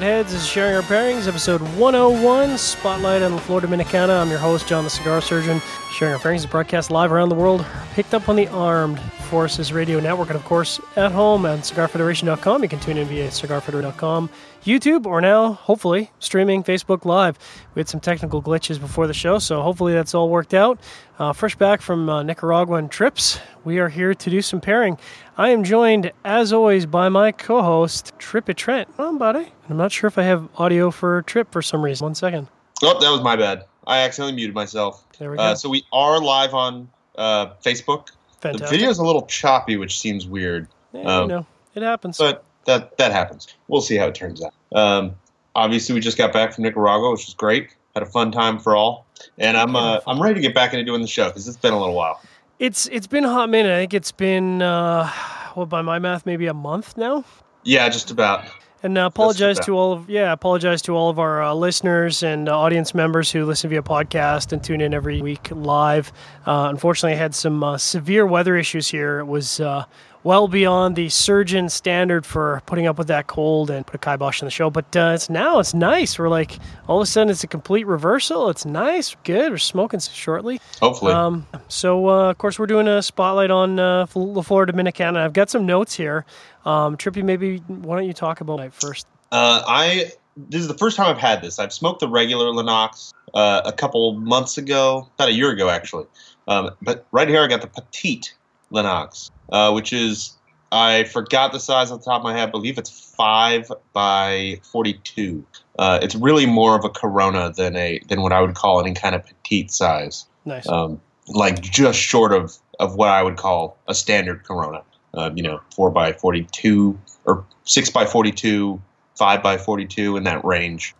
Fitheads. This is Sharing Our Pairings, episode 101, Spotlight on the Flor Dominicana. I'm your host, John the Cigar Surgeon. Sharing Our is broadcast live around the world, picked up on the Armed Forces Radio Network, and of course, at home at cigarfederation.com. You can tune in via cigarfederation.com, YouTube, or now, hopefully, streaming Facebook Live. We had some technical glitches before the show, so hopefully that's all worked out. Uh, fresh back from uh, Nicaraguan trips, we are here to do some pairing. I am joined, as always, by my co-host Trippy Trent. Oh, buddy. I'm not sure if I have audio for Trip for some reason. One second. Oh, that was my bad. I accidentally muted myself. There we go. Uh, so we are live on uh, Facebook. Fantastic. The video's a little choppy, which seems weird, Yeah, you um, know, it happens. but that that happens. We'll see how it turns out. Um, obviously, we just got back from Nicaragua, which was great. Had a fun time for all, and I'm uh, I'm ready to get back into doing the show because it's been a little while. it's it's been a hot minute. I think it's been, uh, well, by my math, maybe a month now. Yeah, just about. And uh, apologize to all of yeah, apologize to all of our uh, listeners and uh, audience members who listen via podcast and tune in every week live. Uh, unfortunately, I had some uh, severe weather issues here. It was uh, well beyond the surgeon standard for putting up with that cold and put a kibosh on the show. But uh, it's now it's nice. We're like all of a sudden it's a complete reversal. It's nice, good. We're smoking shortly. Hopefully, Um, so, uh, of course, we're doing a spotlight on uh, La Flor Dominicana. I've got some notes here. Um, Trippy, maybe why don't you talk about it first? uh, I this is the first time I've had this. I've smoked the regular Lennox uh, a couple months ago, about a year ago actually. Um, but right here, I got the petite Lennox, uh, which is I forgot the size off the top of my head. I believe it's five by forty-two. Uh, it's really more of a Corona than a than what I would call any kind of petite size. Nice. Um, like just short of of what I would call a standard Corona. Uh, you know, four by forty-two or six by forty-two, five by forty-two in that range.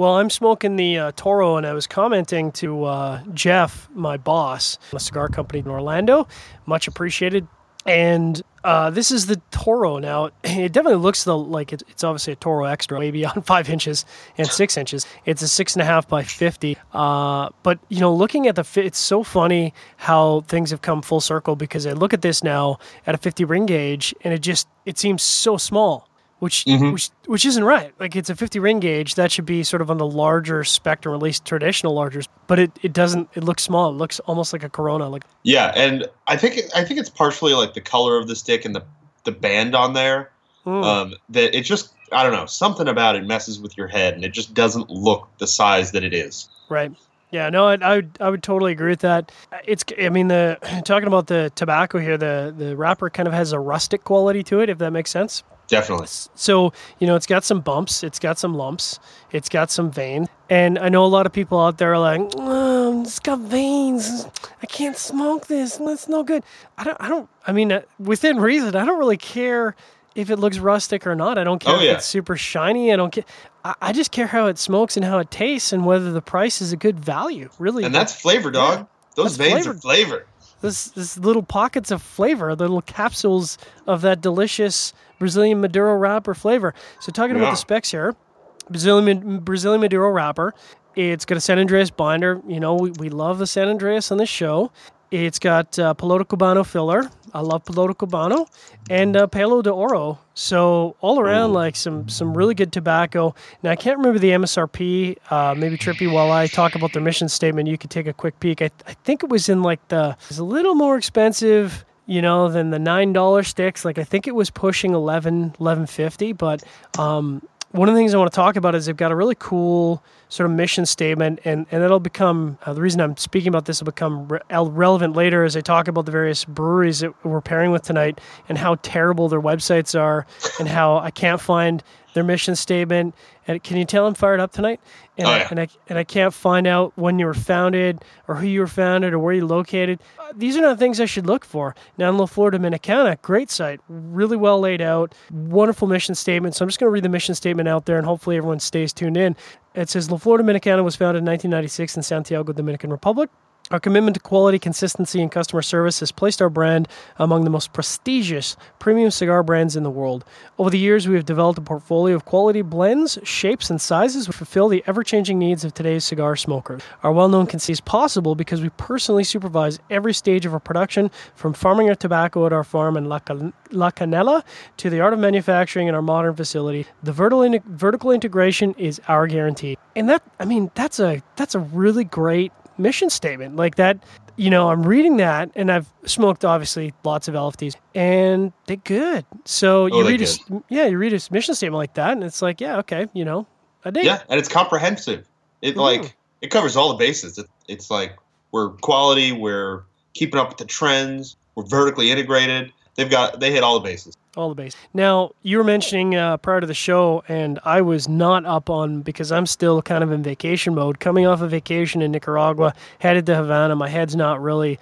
Well, I'm smoking the uh, Toro, and I was commenting to uh, Jeff, my boss, a cigar company in Orlando. Much appreciated. And uh, this is the Toro. Now, it definitely looks the, like it, it's obviously a Toro Extra, maybe on five inches and six inches. It's a six and a half by 50. Uh, but, you know, looking at the fit, it's so funny how things have come full circle because I look at this now at a 50 ring gauge, and it just, it seems so small which Mhm. which which isn't right. Like it's a 50 ring gauge that should be sort of on the larger spectrum, at least traditional larger. But it, it doesn't. It looks small. It looks almost like a Corona. Like Yeah, and I think I think it's partially like the color of the stick and the the band on there. mm, Um, that it just I don't know something about it messes with your head and it just doesn't look the size that it is. right. Yeah. No, I, I would I would totally agree with that. It's. I mean, the talking about the tobacco here, the the wrapper kind of has a rustic quality to it, if that makes sense. Definitely. So, you know, it's got some bumps, it's got some lumps, it's got some vein. And I know a lot of people out there are like, oh, it's got veins. I can't smoke this. That's no good. I don't, I don't, I mean, uh, within reason, I don't really care if it looks rustic or not. I don't care Oh, if it's super shiny. I don't care. I, I just care how it smokes and how it tastes and whether the price is a good value, really. And that's flavor, dog. Yeah, Those that's veins flavored. are flavor. this this little pockets of flavor, the little capsules of that delicious Brazilian Maduro wrapper flavor. So talking about the specs here, Brazilian Brazilian Maduro wrapper. It's got a San Andrés binder. You know, we, we love the San Andrés on this show. It's got uh, Piloto Cubano filler. I love Piloto Cubano and uh, Pelo de Oro. So all around, like some some really good tobacco. Now I can't remember the MSRP. Uh, maybe Trippy, while I talk about their mission statement, you could take a quick peek. I, I think it was in like the it's a little more expensive, you know, than the nine dollar sticks. Like I think it was pushing 11 1150 But um, one of the things I want to talk about is they've got a really cool sort of mission statement, and, and it'll become uh, the reason I'm speaking about this will become re- relevant later as I talk about the various breweries that we're pairing with tonight and how terrible their websites are, and how I can't find their mission statement. And can you tell I'm fired up tonight? And, Oh, I, and I and I can't find out when you were founded or who you were founded or where you located. Uh, these are not things I should look for. Now in La Flor Dominicana, great site, really well laid out, wonderful mission statement. So I'm just going to read the mission statement out there, and hopefully everyone stays tuned in. It says La Flor Dominicana was founded in 1996 in Santiago, Dominican Republic. Our commitment to quality, consistency, and customer service has placed our brand among the most prestigious premium cigar brands in the world. Over the years, we have developed a portfolio of quality blends, shapes, and sizes which fulfill the ever changing needs of today's cigar smokers. Our well known consistency is possible because we personally supervise every stage of our production, from farming our tobacco at our farm in La, Can- La Canela to the art of manufacturing in our modern facility. The vertical, vertical integration is our guarantee. And that, I mean, that's a that's a really great mission statement like that you know i'm reading that and i've smoked obviously lots of LFDs and they're good so you Oh, they're read a, yeah you read a mission statement like that and it's like yeah okay you know i dig Yeah, and it's comprehensive. It Mhm. like it covers all the bases. It, it's like we're quality, we're keeping up with the trends, we're vertically integrated. They've got they hit all the bases. all the bases. now you were mentioning uh, prior to the show and i was not up on because i'm still kind of in vacation mode coming off a vacation in nicaragua headed to havana my head's not really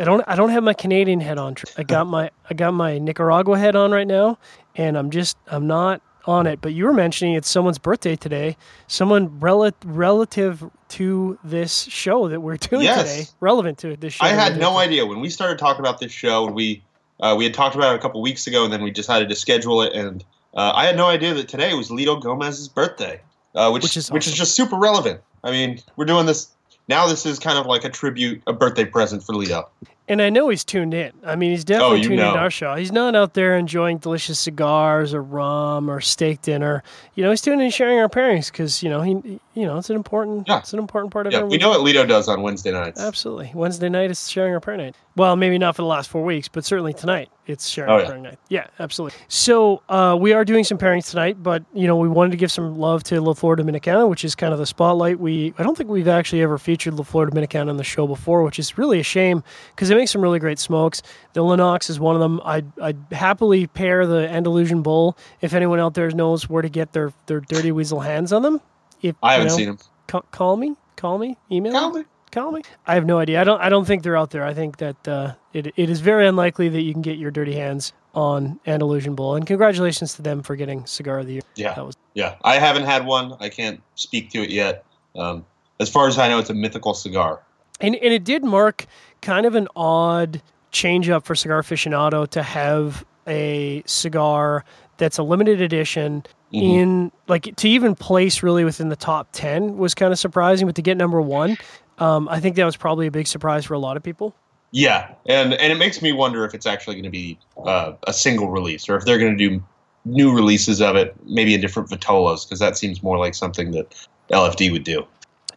i don't i don't have my canadian head on i got my i got my nicaragua head on right now and i'm just i'm not on it but you were mentioning it's someone's birthday today someone rel- relative to this show that we're doing Yes. today relevant to this show I had no idea when we started talking about this show. and We uh, we had talked about it a couple weeks ago, and then we decided to schedule it. And uh, I had no idea that today was Litto Gomez's birthday, uh, which Which is which is just super relevant. I mean, we're doing this now. This is kind of like a tribute, a birthday present for Litto. And I know he's tuned in. I mean, he's definitely Oh, tuned know. into our show. He's not out there enjoying delicious cigars or rum or steak dinner. You know, he's tuning in sharing our pairings because you know he, you know, it's an important, Yeah. it's an important part of Yeah, we know what Litto does on Wednesday nights. Absolutely. Wednesday night is sharing our pair night. Well, maybe not for the last four weeks, but certainly tonight it's sharing Oh, our yeah. pairing night. Yeah, absolutely. So uh, we are doing some pairings tonight, but you know we wanted to give some love to La Flor Dominicana, which is kind of the spotlight. We I don't think we've actually ever featured La Flor Dominicana on the show before, which is really a shame because they make some really great smokes. The Lennox is one of them. I'd, I'd happily pair the Andalusian Bull if anyone out there knows where to get their, their dirty weasel hands on them. If, I haven't know, seen him. ca- call me, call me, email me Call me. call me. I have no idea. I don't. I don't think they're out there. I think that uh, it, it is very unlikely that you can get your dirty hands on Andalusian Bull. And congratulations to them for getting cigar of the year. Yeah. That was Yeah, I haven't had one. I can't speak to it yet. Um, as far as I know, it's a mythical cigar. and and it did mark kind of an odd change up for cigar aficionado to have a cigar that's a limited edition. Mhm. In like to even place really within the top ten was kind of surprising, but to get number one, um, I think that was probably a big surprise for a lot of people. Yeah, and and it makes me wonder if it's actually going to be uh, a single release, or if they're going to do new releases of it, maybe in different vitolas, because that seems more like something that LFD would do.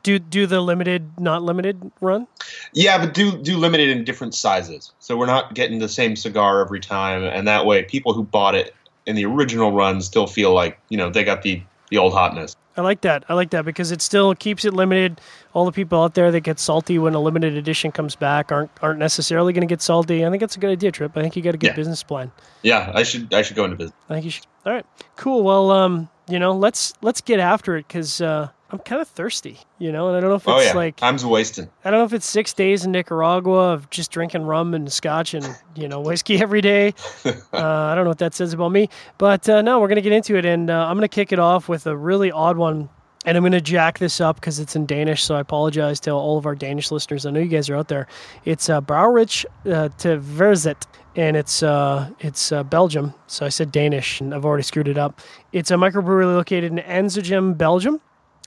Do do the limited, not limited run? Yeah, but do do limited in different sizes, so we're not getting the same cigar every time, and that way, people who bought it in the original run still feel like you know they got the the old hotness. I like that. I like that because it still keeps it limited. All the people out there that get salty when a limited edition comes back aren't aren't necessarily going to get salty. I think that's a good idea, Trip. I think you got a good Yeah. business plan. Yeah, I should I should go into business. I think you should. All right, cool. Well, um, you know, let's let's get after it because uh, I'm kind of thirsty. You know, and I don't know if it's Oh yeah, like time's wasting. I don't know if it's six days in Nicaragua of just drinking rum and scotch and you know whiskey every day. uh, I don't know what that says about me, but uh, no, we're gonna get into it, and uh, I'm gonna kick it off with a really odd one, and I'm gonna jack this up because it's in Danish. So I apologize to all of our Danish listeners. I know you guys are out there. It's uh, Brouwerij uh, to Verzet. And it's uh, it's uh, Belgium, so I said Danish, and I've already screwed it up. It's a microbrewery located in Anzegem, Belgium,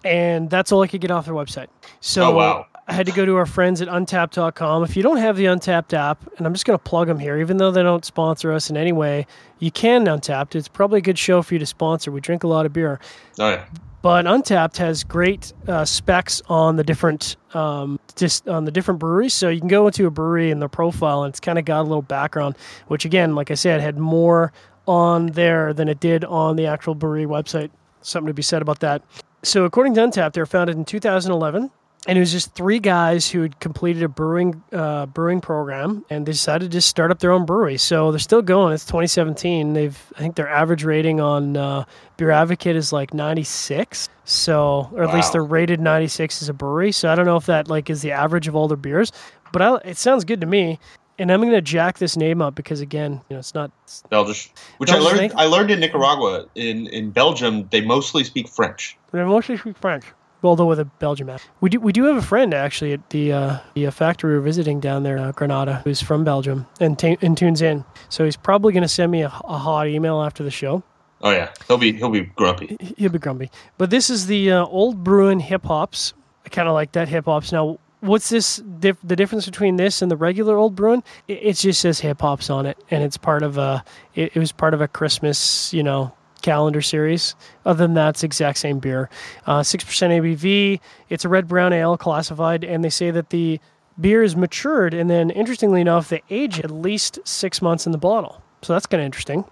and that's all I could get off their website. So Oh, wow. I had to go to our friends at untappd.com. If you don't have the Untappd app, and I'm just going to plug them here, even though they don't sponsor us in any way, you can Untappd. It's probably a good show for you to sponsor. We drink a lot of beer. Oh yeah, But Untappd has great uh, specs on the different um, just on the different breweries. So you can go into a brewery in the profile, and it's kind of got a little background. Which again, like I said, had more on there than it did on the actual brewery website. Something to be said about that. So according to Untappd, they were founded in 2011. And it was just three guys who had completed a brewing uh, brewing program, and they decided to just start up their own brewery. So they're still going. It's 2017. They've I think their average rating on uh, Beer Advocate is like 96. So, or at least they're rated 96 as a brewery. So I don't know if that like is the average of all their beers, but I, it sounds good to me. And I'm going to jack this name up because again, you know, it's not. It's, Belgish. Which Belgish I learned. make- I learned in Nicaragua. In in Belgium, they mostly speak French. they mostly speak French. although with a Belgian accent. We do we do have a friend actually at the uh, the uh, factory we're visiting down there, uh, Granada, who's from Belgium and, t- and tunes in. So he's probably going to send me a, a, hot email after the show. Oh yeah, he'll be he'll be grumpy. He'll be grumpy. But this is the uh, Oud Bruin hip hops. I kind of like that hip hops. Now, what's this? Dif- the difference between this and the regular Oud Bruin? It, it just says hip hops on it, and it's part of a. It, it was part of a Christmas, you know, calendar series. Other than that, it's exact same beer. Uh, 6% ABV. It's a red brown ale classified, and they say that the beer is matured, and then interestingly enough, they age at least six months in the bottle. So that's kind of interesting.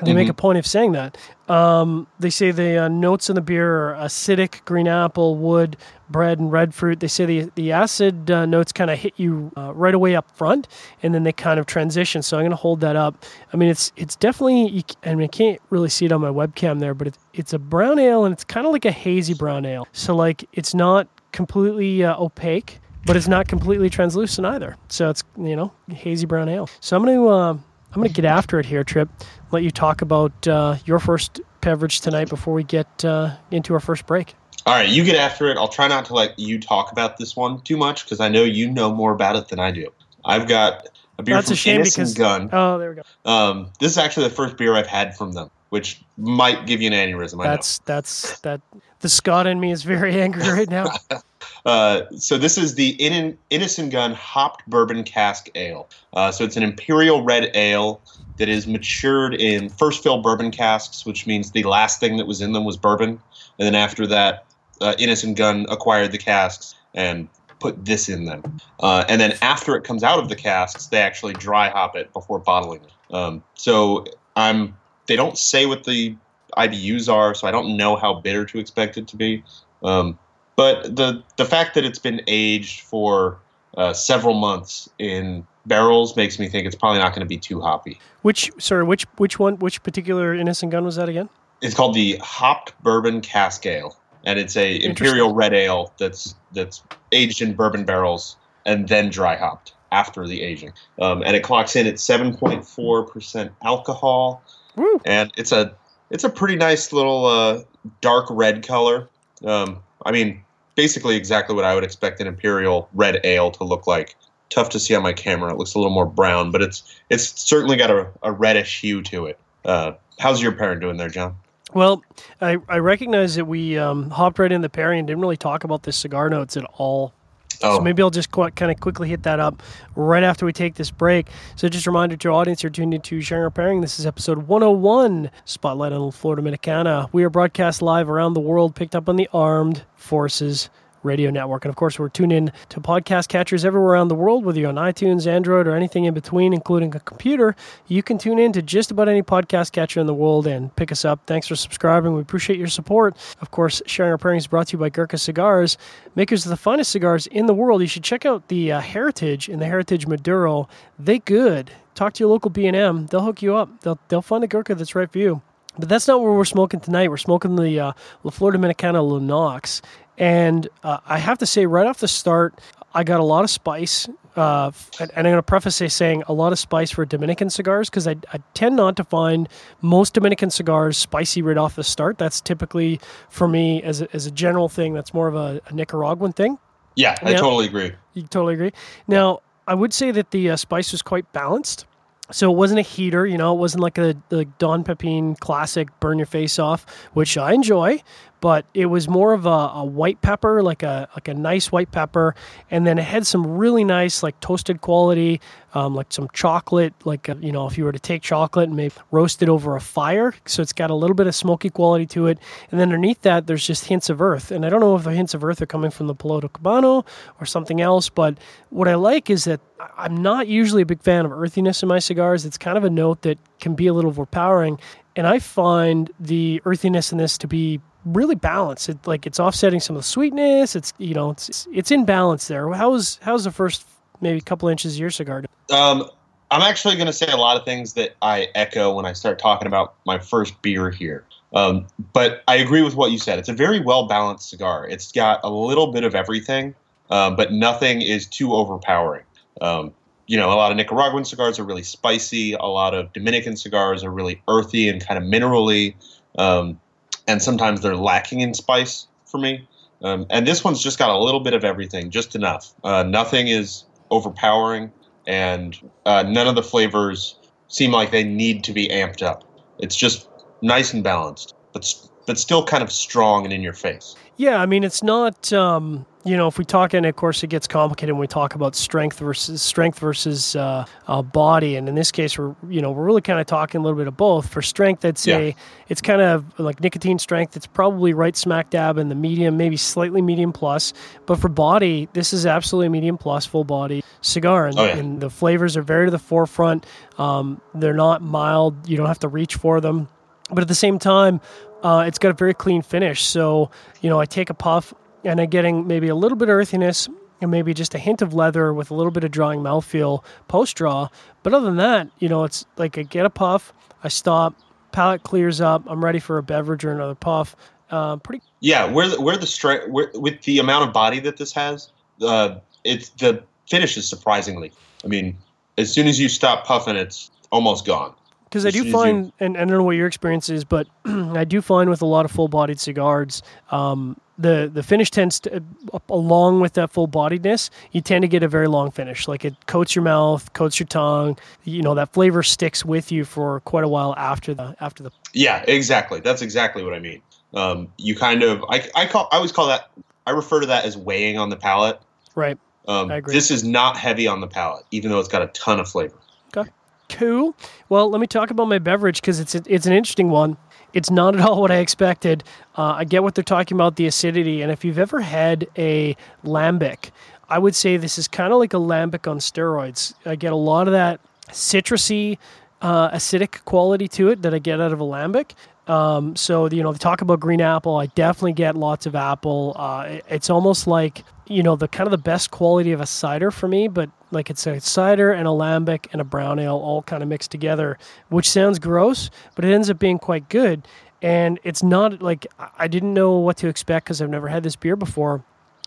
They mm-hmm. make a point of saying that. Um, they say the uh, notes in the beer are acidic, green apple, wood, bread, and red fruit. They say the the acid uh, notes kind of hit you uh, right away up front, and then they kind of transition. So I'm going to hold that up. I mean, it's it's definitely. You, I mean, I can't really see it on my webcam there, but it's it's a brown ale, and it's kind of like a hazy brown ale. So like, it's not completely uh, opaque, but it's not completely translucent either. So it's you know hazy brown ale. So I'm going to uh, I'm going to get after it here, Trip. Let you talk about uh, your first beverage tonight before we get uh, into our first break. All right, you get after it. I'll try not to let you talk about this one too much because I know you know more about it than I do. I've got a beer That's from a shame Innocent because Gun. oh, there we go. Um, this is actually the first beer I've had from them, which might give you an aneurysm. I That's that's that. The Scot in me is very angry right now. Uh, so this is the In- Innis and Gunn Hopped Bourbon Cask Ale. Uh, so it's an imperial red ale that is matured in first fill bourbon casks, which means the last thing that was in them was bourbon, and then after that, uh, Innis and Gunn acquired the casks and put this in them. Uh, and then after it comes out of the casks, they actually dry hop it before bottling it. Um, so I'm. They don't say what the IBUs are, so I don't know how bitter to expect it to be. Um, but the the fact that it's been aged for uh, several months in barrels makes me think it's probably not going to be too hoppy. Which sorry, which which one, which particular Innis and Gunn was that again? It's called the hopped bourbon cask ale, and it's a imperial red ale that's that's aged in bourbon barrels and then dry hopped after the aging. Um, and it clocks in at seven point four percent alcohol, Woo. and it's a it's a pretty nice little uh, dark red color. Um, I mean, basically exactly what I would expect an imperial red ale to look like. Tough to see on my camera; it looks a little more brown, but it's it's certainly got a, a reddish hue to it. Uh, how's your parent doing there, John? Well, I, I recognize that we um, hopped right in the pairing and didn't really talk about the cigar notes at all Oh. So maybe I'll just qu- kind of quickly hit that up right after we take this break. So just a reminder to our audience, you're tuned into Sharing Our Pairing. This is episode 101, Spotlight on Flor Dominicana. We are broadcast live around the world, picked up on the Armed Forces Radio Network. And of course, we're tuned in to podcast catchers everywhere around the world, whether you're on iTunes, Android, or anything in between, including a computer. You can tune in to just about any podcast catcher in the world and pick us up. Thanks for subscribing. We appreciate your support. Of course, Sharing Our Pairing is brought to you by Gurkha Cigars, makers of the finest cigars in the world. You should check out the uh, Heritage and the Heritage Maduro. They good. Talk to your local B&M. They'll hook you up. They'll, they'll find a Gurkha that's right for you. But that's not where we're smoking tonight. We're smoking the uh, La Flor Dominicana Lunox. And uh, I have to say, right off the start, I got a lot of spice. Uh, and I'm going to preface this saying a lot of spice for Dominican cigars because I, I, tend not to find most Dominican cigars spicy right off the start. That's typically, for me, as a, as a general thing, that's more of a, a Nicaraguan thing. Yeah, I totally agree. You totally agree. Now, I would say that the uh, spice was quite balanced. So it wasn't a heater, you know, it wasn't like a the Don Pepin classic burn your face off, which I enjoy, but it was more of a, a white pepper, like a like a nice white pepper, and then it had some really nice like toasted quality, um, like some chocolate, like uh you know if you were to take chocolate and maybe roast it over a fire, so it's got a little bit of smoky quality to it, and then underneath that there's just hints of earth, and I don't know if the hints of earth are coming from the Piloto Cubano or something else, but what I like is that I'm not usually a big fan of earthiness in my cigars. It's kind of a note that can be a little overpowering, and I find the earthiness in this to be really balanced. It, like it's offsetting some of the sweetness. It's you know it's it's in balance there. How's how's the first maybe couple inches of your cigar? Um, I'm actually going to say a lot of things that I echo when I start talking about my first beer here. Um, but I agree with what you said. It's a very well balanced cigar. It's got a little bit of everything, um, but nothing is too overpowering. Um, you know, a lot of Nicaraguan cigars are really spicy. A lot of Dominican cigars are really earthy and kind of minerally, um, and sometimes they're lacking in spice for me. Um, and this one's just got a little bit of everything, just enough. Uh, nothing is overpowering, and uh, none of the flavors seem like they need to be amped up. It's just nice and balanced, but but still kind of strong and in your face. Yeah, I mean, it's not. Um, you know, if we talk, and of course, it gets complicated when we talk about strength versus strength versus uh, uh, body, and in this case, we're you know we're really kind of talking a little bit of both. For strength, I'd say yeah. it's kind of like nicotine strength. It's probably right smack dab in the medium, maybe slightly medium plus. But for body, this is absolutely medium plus, full body cigar, and, oh, yeah. and the flavors are very to the forefront. Um, they're not mild. You don't have to reach for them. But at the same time, uh, it's got a very clean finish. So, you know, I take a puff and I'm getting maybe a little bit of earthiness and maybe just a hint of leather with a little bit of drawing mouthfeel post draw. But other than that, you know, it's like I get a puff, I stop, palate clears up, I'm ready for a beverage or another puff. Uh, pretty. Yeah, where the, where the strength with the amount of body that this has, uh, it's the finish is surprisingly. I mean, as soon as you stop puffing, it's almost gone because I do find, and, and, I don't know what your experience is, but I do find with a lot of full-bodied cigars, um, the the finish tends to, along with that full-bodiedness, you tend to get a very long finish. Like it coats your mouth, coats your tongue. You know that flavor sticks with you for quite a while after the after the. Yeah, exactly. That's exactly what I mean. Um, you kind of, I, I call, I always call that, I refer to that as weighing on the palate. Right. Um, I agree. This is not heavy on the palate, even though it's got a ton of flavor. Okay. Cool. Well, let me talk about my beverage because it's it's an interesting one. It's not at all what I expected. Uh, I get what they're talking about the acidity, and if you've ever had a lambic, I would say this is kind of like a lambic on steroids. I get a lot of that citrusy, uh, acidic quality to it that I get out of a lambic. Um, so you know, they talk about green apple. I definitely get lots of apple. Uh, it's almost like you know the kind of the best quality of a cider for me, but like it's a cider and a lambic and a brown ale all kind of mixed together, which sounds gross, but it ends up being quite good. And it's not like I didn't know what to expect because I've never had this beer before.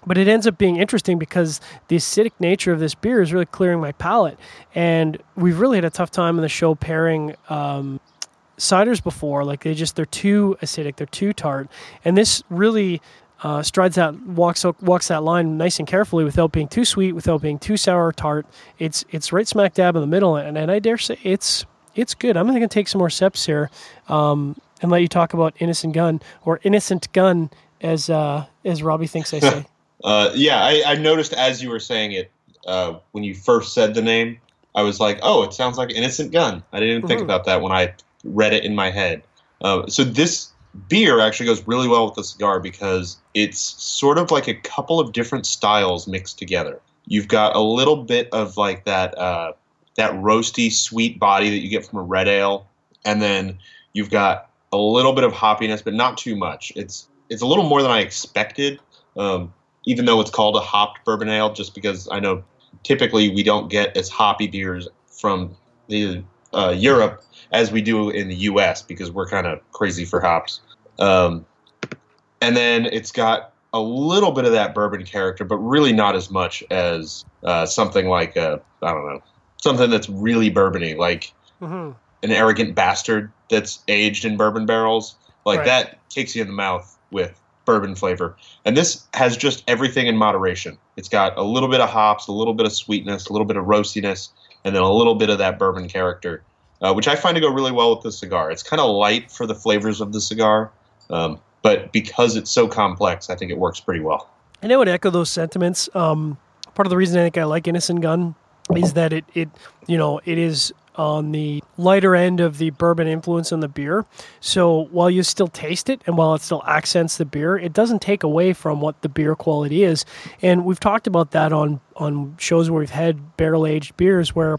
But it ends up being interesting because the acidic nature of this beer is really clearing my palate. And we've really had a tough time in the show pairing um, ciders before. Like they just, they're too acidic, they're too tart. And this really uh, strides that walks walks that line nice and carefully without being too sweet, without being too sour or tart. It's it's right smack dab in the middle, and, and I dare say it's it's good. I'm going to take some more steps here um, and let you talk about Innis and Gunn or Innocent Gun as uh, as Robbie thinks I say. uh, yeah, I, I, noticed as you were saying it uh, when you first said the name, I was like, oh, it sounds like Innocent Gun. I didn't mm-hmm. think about that when I read it in my head. Uh, so this beer actually goes really well with the cigar because it's sort of like a couple of different styles mixed together. You've got a little bit of like that uh, that roasty sweet body that you get from a red ale, and then you've got a little bit of hoppiness, but not too much. It's it's a little more than I expected, um, even though it's called a hopped bourbon ale. Just because I know typically we don't get as hoppy beers from the uh, Europe as we do in the U.S. because we're kind of crazy for hops. Um, and then it's got a little bit of that bourbon character, but really not as much as uh, something like a I don't know something that's really bourbony, like mm-hmm. an arrogant bastard that's aged in bourbon barrels. Like right. that takes you in the mouth with bourbon flavor. And this has just everything in moderation. It's got a little bit of hops, a little bit of sweetness, a little bit of roastiness, and then a little bit of that bourbon character, uh, which I find to go really well with the cigar. It's kind of light for the flavors of the cigar, um, but because it's so complex, I think it works pretty well. And I would echo those sentiments. Um, part of the reason I think I like Innis and Gunn is that it, it you know, it is on the lighter end of the bourbon influence on the beer. So while you still taste it and while it still accents the beer, it doesn't take away from what the beer quality is. And we've talked about that on on shows where we've had barrel aged beers where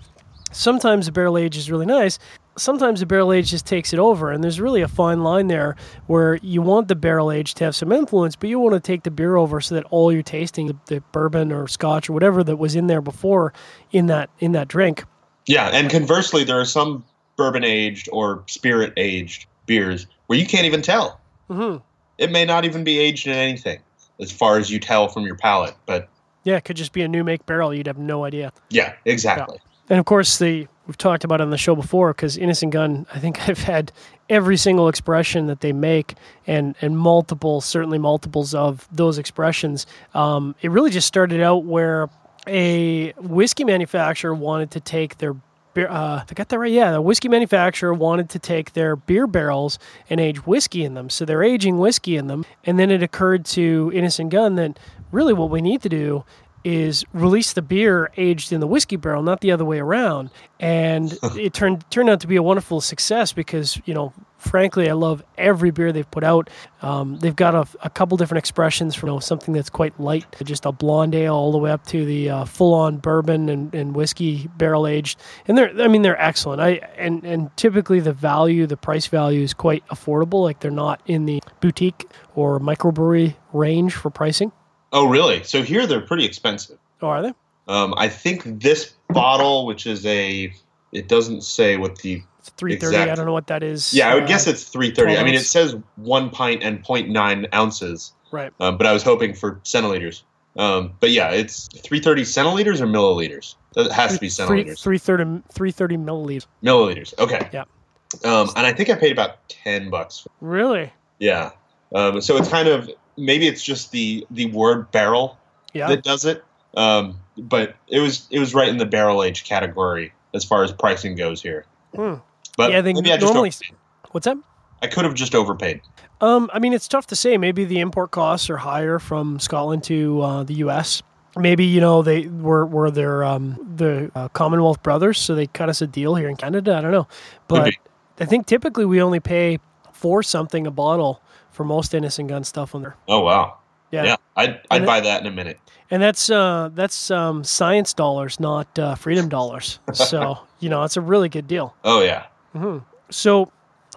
sometimes the barrel age is really nice sometimes the barrel age just takes it over and there's really a fine line there where you want the barrel age to have some influence but you want to take the beer over so that all you're tasting the, the bourbon or scotch or whatever that was in there before in that in that drink yeah and conversely there are some bourbon aged or spirit aged beers where you can't even tell mm-hmm. it may not even be aged in anything as far as you tell from your palate but yeah it could just be a new make barrel you'd have no idea yeah exactly yeah. And of course, the we've talked about it on the show before because Innis and Gunn. I think I've had every single expression that they make, and and multiple, certainly multiples of those expressions. Um, it really just started out where a whiskey manufacturer wanted to take their beer, uh, I got that right. Yeah, the whiskey manufacturer wanted to take their beer barrels and age whiskey in them. So they're aging whiskey in them. And then it occurred to Innis and Gunn that really what we need to do is release the beer aged in the whiskey barrel, not the other way around. And it turned turned out to be a wonderful success because you know, frankly, I love every beer they've put out. Um, they've got a, a, couple different expressions from you know, something that's quite light, just a blonde ale, all the way up to the uh, full on bourbon and, and whiskey barrel aged. And they're I mean they're excellent. I and and typically the value, the price value is quite affordable. Like they're not in the boutique or microbrewery range for pricing. Oh, really? So here they're pretty expensive. Oh, are they? Um, I think this bottle, which is a, it doesn't say what the it's 330. Exact, I don't know what that is. Yeah, I would uh, guess it's 330. I mean, it says one pint and 0.9 ounces. Right. Um, but I was hoping for centiliters. Um, but yeah, it's 330 centiliters or milliliters. It has to be centiliters. 330, 330 milliliters. Milliliters. Okay. Yeah. Um, and I think I paid about 10 bucks. Really? Yeah. Um, so it's kind of maybe it's just the the word barrel yeah. that does it. Um, but it was it was right in the barrel age category as far as pricing goes here. Hmm. But yeah, I think maybe normally. I what's that? I could have just overpaid. Um, I mean, it's tough to say. Maybe the import costs are higher from Scotland to uh, the U.S. Maybe you know they were were their um, the uh, Commonwealth brothers, so they cut us a deal here in Canada. I don't know, but I think typically we only pay for something a bottle for most Innis and Gunn stuff on there. Oh wow. Yeah. Yeah. I'd I'd buy that in a minute. And that's uh that's um science dollars, not uh, freedom dollars. So, you know, it's a really good deal. Oh yeah. Mm-hmm. So,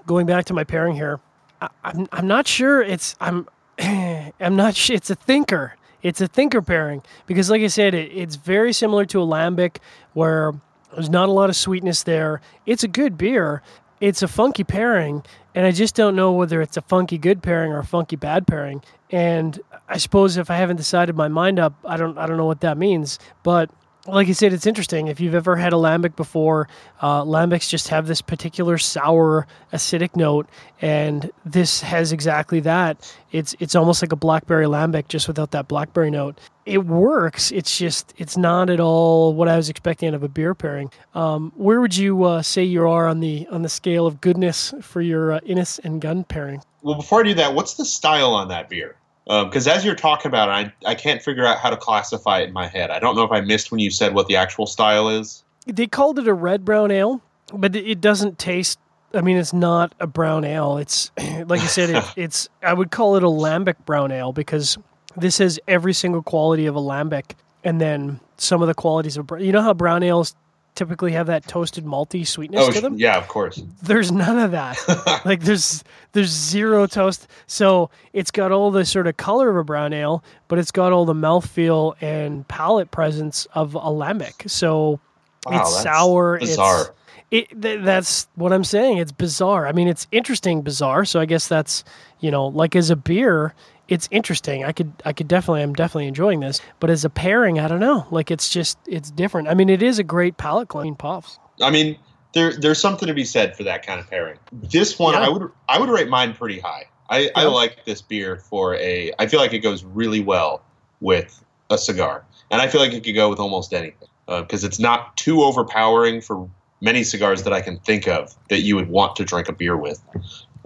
going back to my pairing here, I, I'm I'm not sure it's I'm I'm not sure it's a thinker. It's a thinker pairing because, like I said, it, it's very similar to a lambic where there's not a lot of sweetness there. It's a good beer. It's a funky pairing, and I just don't know whether it's a funky good pairing or a funky bad pairing. And I suppose if I haven't decided my mind up, I don't I don't know what that means. But like you said, it's interesting. If you've ever had a lambic before, uh, lambics just have this particular sour, acidic note, and this has exactly that. It's it's almost like a blackberry lambic, just without that blackberry note. It works. It's just it's not at all what I was expecting out of a beer pairing. Um, where would you uh, say you are on the on the scale of goodness for your uh, Innis and Gunn pairing? Well, before I do that, what's the style on that beer? Because um, as you're talking about it, I, I can't figure out how to classify it in my head. I don't know if I missed when you said what the actual style is. They called it a red brown ale, but it doesn't taste. I mean, it's not a brown ale. It's like you said, it, it's. I would call it a lambic brown ale because this has every single quality of a lambic, and then some of the qualities of. You know how brown ales typically have that toasted malty sweetness oh, to them. Yeah, of course. There's none of that. like there's there's zero toast. So it's got all the sort of color of a brown ale, but it's got all the mouthfeel and palate presence of a lambic. So wow, it's sour. Bizarre. It's, it, th- that's what I'm saying. It's bizarre. I mean, it's interesting, bizarre. So I guess that's you know, like as a beer, it's interesting. I could I could definitely I'm definitely enjoying this. But as a pairing, I don't know. Like it's just it's different. I mean, it is a great palate clean puffs. I mean, there there's something to be said for that kind of pairing. This one yeah. I would I would rate mine pretty high. I, yeah. I like this beer for a I feel like it goes really well with a cigar. And I feel like it could go with almost anything because uh, it's not too overpowering for many cigars that I can think of that you would want to drink a beer with.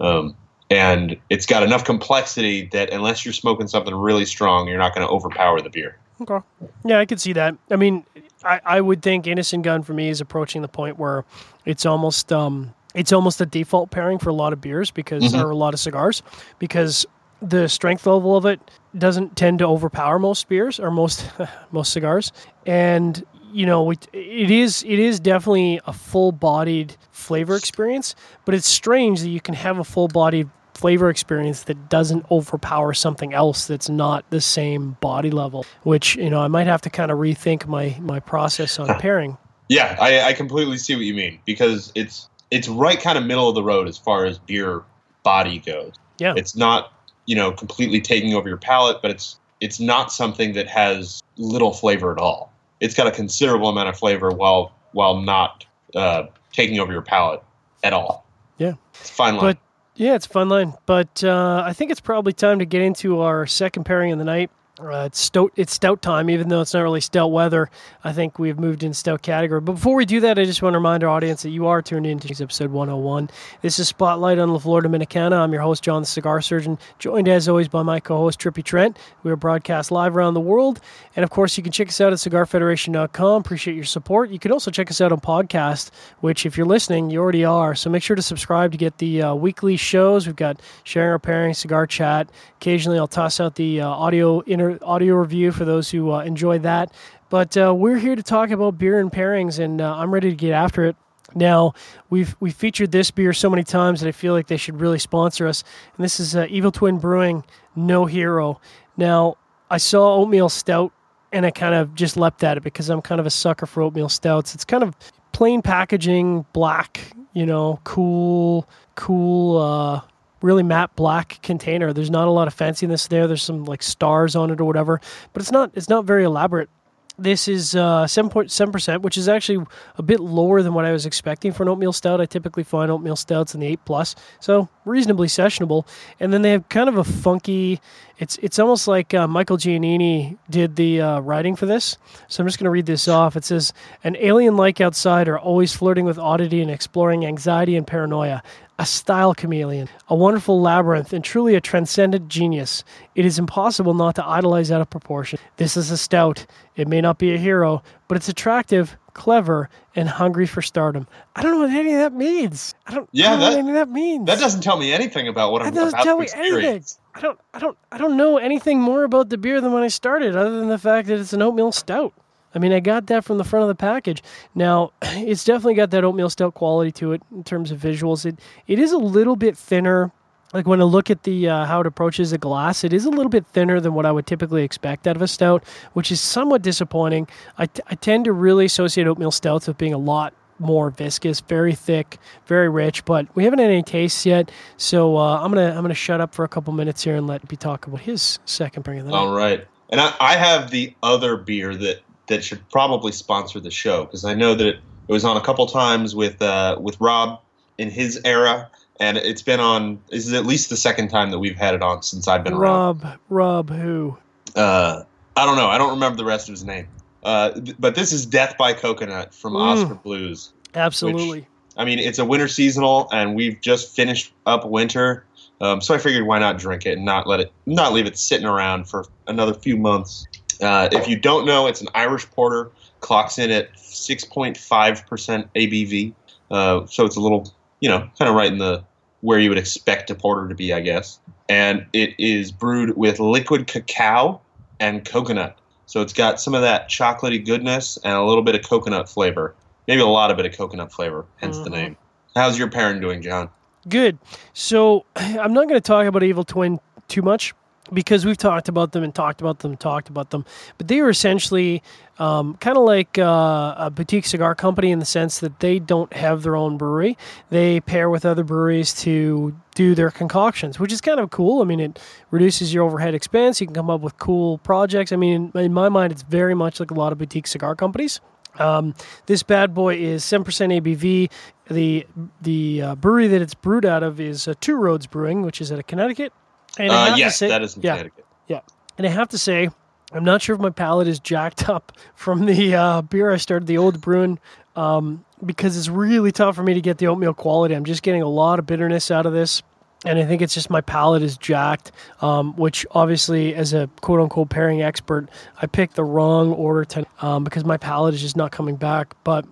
Um, and it's got enough complexity that unless you're smoking something really strong, you're not going to overpower the beer. Okay. Yeah, I could see that. I mean, I, I would think Innis and Gunn for me is approaching the point where it's almost um, it's almost a default pairing for a lot of beers because mm-hmm. or a lot of cigars because the strength level of it doesn't tend to overpower most beers or most most cigars and you know it is it is definitely a full bodied flavor experience but it's strange that you can have a full bodied flavor experience that doesn't overpower something else that's not the same body level which you know i might have to kind of rethink my my process on pairing yeah I, I completely see what you mean because it's it's right kind of middle of the road as far as beer body goes yeah it's not you know completely taking over your palate but it's it's not something that has little flavor at all it's got a considerable amount of flavor while while not uh, taking over your palate at all. Yeah. It's fine line. But yeah, it's a fun line. But uh, I think it's probably time to get into our second pairing of the night. Uh, it's stout. It's stout time, even though it's not really stout weather. I think we've moved in stout category. But before we do that, I just want to remind our audience that you are tuned into episode 101. This is Spotlight on La Flor Dominicana. I'm your host, John the Cigar Surgeon, joined as always by my co-host Trippy Trent. We are broadcast live around the world, and of course, you can check us out at CigarFederation.com. Appreciate your support. You can also check us out on podcast, which if you're listening, you already are. So make sure to subscribe to get the uh, weekly shows. We've got sharing our pairing, cigar chat. Occasionally, I'll toss out the uh, audio inter- audio review for those who uh, enjoy that. But uh, we're here to talk about beer and pairings, and uh, I'm ready to get after it. Now we've we featured this beer so many times that I feel like they should really sponsor us. And this is uh, Evil Twin Brewing No Hero. Now I saw oatmeal stout, and I kind of just leapt at it because I'm kind of a sucker for oatmeal stouts. It's kind of plain packaging, black, you know, cool, cool. Really matte black container. There's not a lot of fanciness there. There's some like stars on it or whatever, but it's not it's not very elaborate. This is uh, 7.7%, which is actually a bit lower than what I was expecting for an oatmeal stout. I typically find oatmeal stouts in the 8 plus, so reasonably sessionable. And then they have kind of a funky, it's it's almost like uh, Michael Giannini did the uh, writing for this. So I'm just going to read this off. It says, An alien like outsider, always flirting with oddity and exploring anxiety and paranoia a style chameleon, a wonderful labyrinth, and truly a transcendent genius. It is impossible not to idolize out of proportion. This is a stout. It may not be a hero, but it's attractive, clever, and hungry for stardom. I don't know what any of that means. I don't, Yeah, I don't know that- what any of that means. that doesn't tell me anything about what That I'm doesn't tell to me anything. I don't, I don't, I don't know anything more about the beer than when I started, other than the fact that it's an oatmeal stout. I mean, I got that from the front of the package. Now, it's definitely got that oatmeal stout quality to it in terms of visuals. It it is a little bit thinner. Like when I look at the uh, how it approaches the glass, it is a little bit thinner than what I would typically expect out of a stout, which is somewhat disappointing. I, t- I tend to really associate oatmeal stouts with being a lot more viscous, very thick, very rich. But we haven't had any tastes yet, so uh, I'm gonna I'm gonna shut up for a couple minutes here and let B talk about his second bring of the night. All right, and I, I have the other beer that that should probably sponsor the show because I know that it, it was on a couple times with uh, with Rob in his era, and it's been on. This is at least the second time that we've had it on since I've been around. Rob, Rob, who? Uh, I don't know. I don't remember the rest of his name. Uh, th- but this is Death by Coconut from Mm. Oskar Blues. Absolutely. I mean, it's a winter seasonal, and we've just finished up winter. Um, so I figured, why not drink it and not let it, not leave it sitting around for another few months. Uh, if you don't know, it's an Irish porter. Clocks in at 6.5% ABV. Uh, so it's a little, you know, kind of right in the where you would expect a porter to be, I guess. And it is brewed with liquid cacao and coconut. So it's got some of that chocolatey goodness and a little bit of coconut flavor. Maybe a lot of bit of coconut flavor, hence the Mhm. name. How's your parent doing, John? Good. So I'm not going to talk about Evil Twin too much because we've talked about them and talked about them and talked about them. But they are essentially um, kind of like uh, a boutique cigar company in the sense that they don't have their own brewery. They pair with other breweries to do their concoctions, which is kind of cool. I mean, it reduces your overhead expense. You can come up with cool projects. I mean, in my mind, it's very much like a lot of boutique cigar companies. Um, this bad boy is seven percent ABV. The the uh, brewery that it's brewed out of is uh, Two Roads Brewing, which is out of Connecticut. And Uh, yes, say- that is in yeah, Connecticut. Yeah. And I have to say, I'm not sure if my palate is jacked up from the uh, beer I started the old brewing um, because it's really tough for me to get the oatmeal quality. I'm just getting a lot of bitterness out of this. And I think it's just my palate is jacked, um, which obviously, as a quote unquote pairing expert, I picked the wrong order to, um, because my palate is just not coming back. But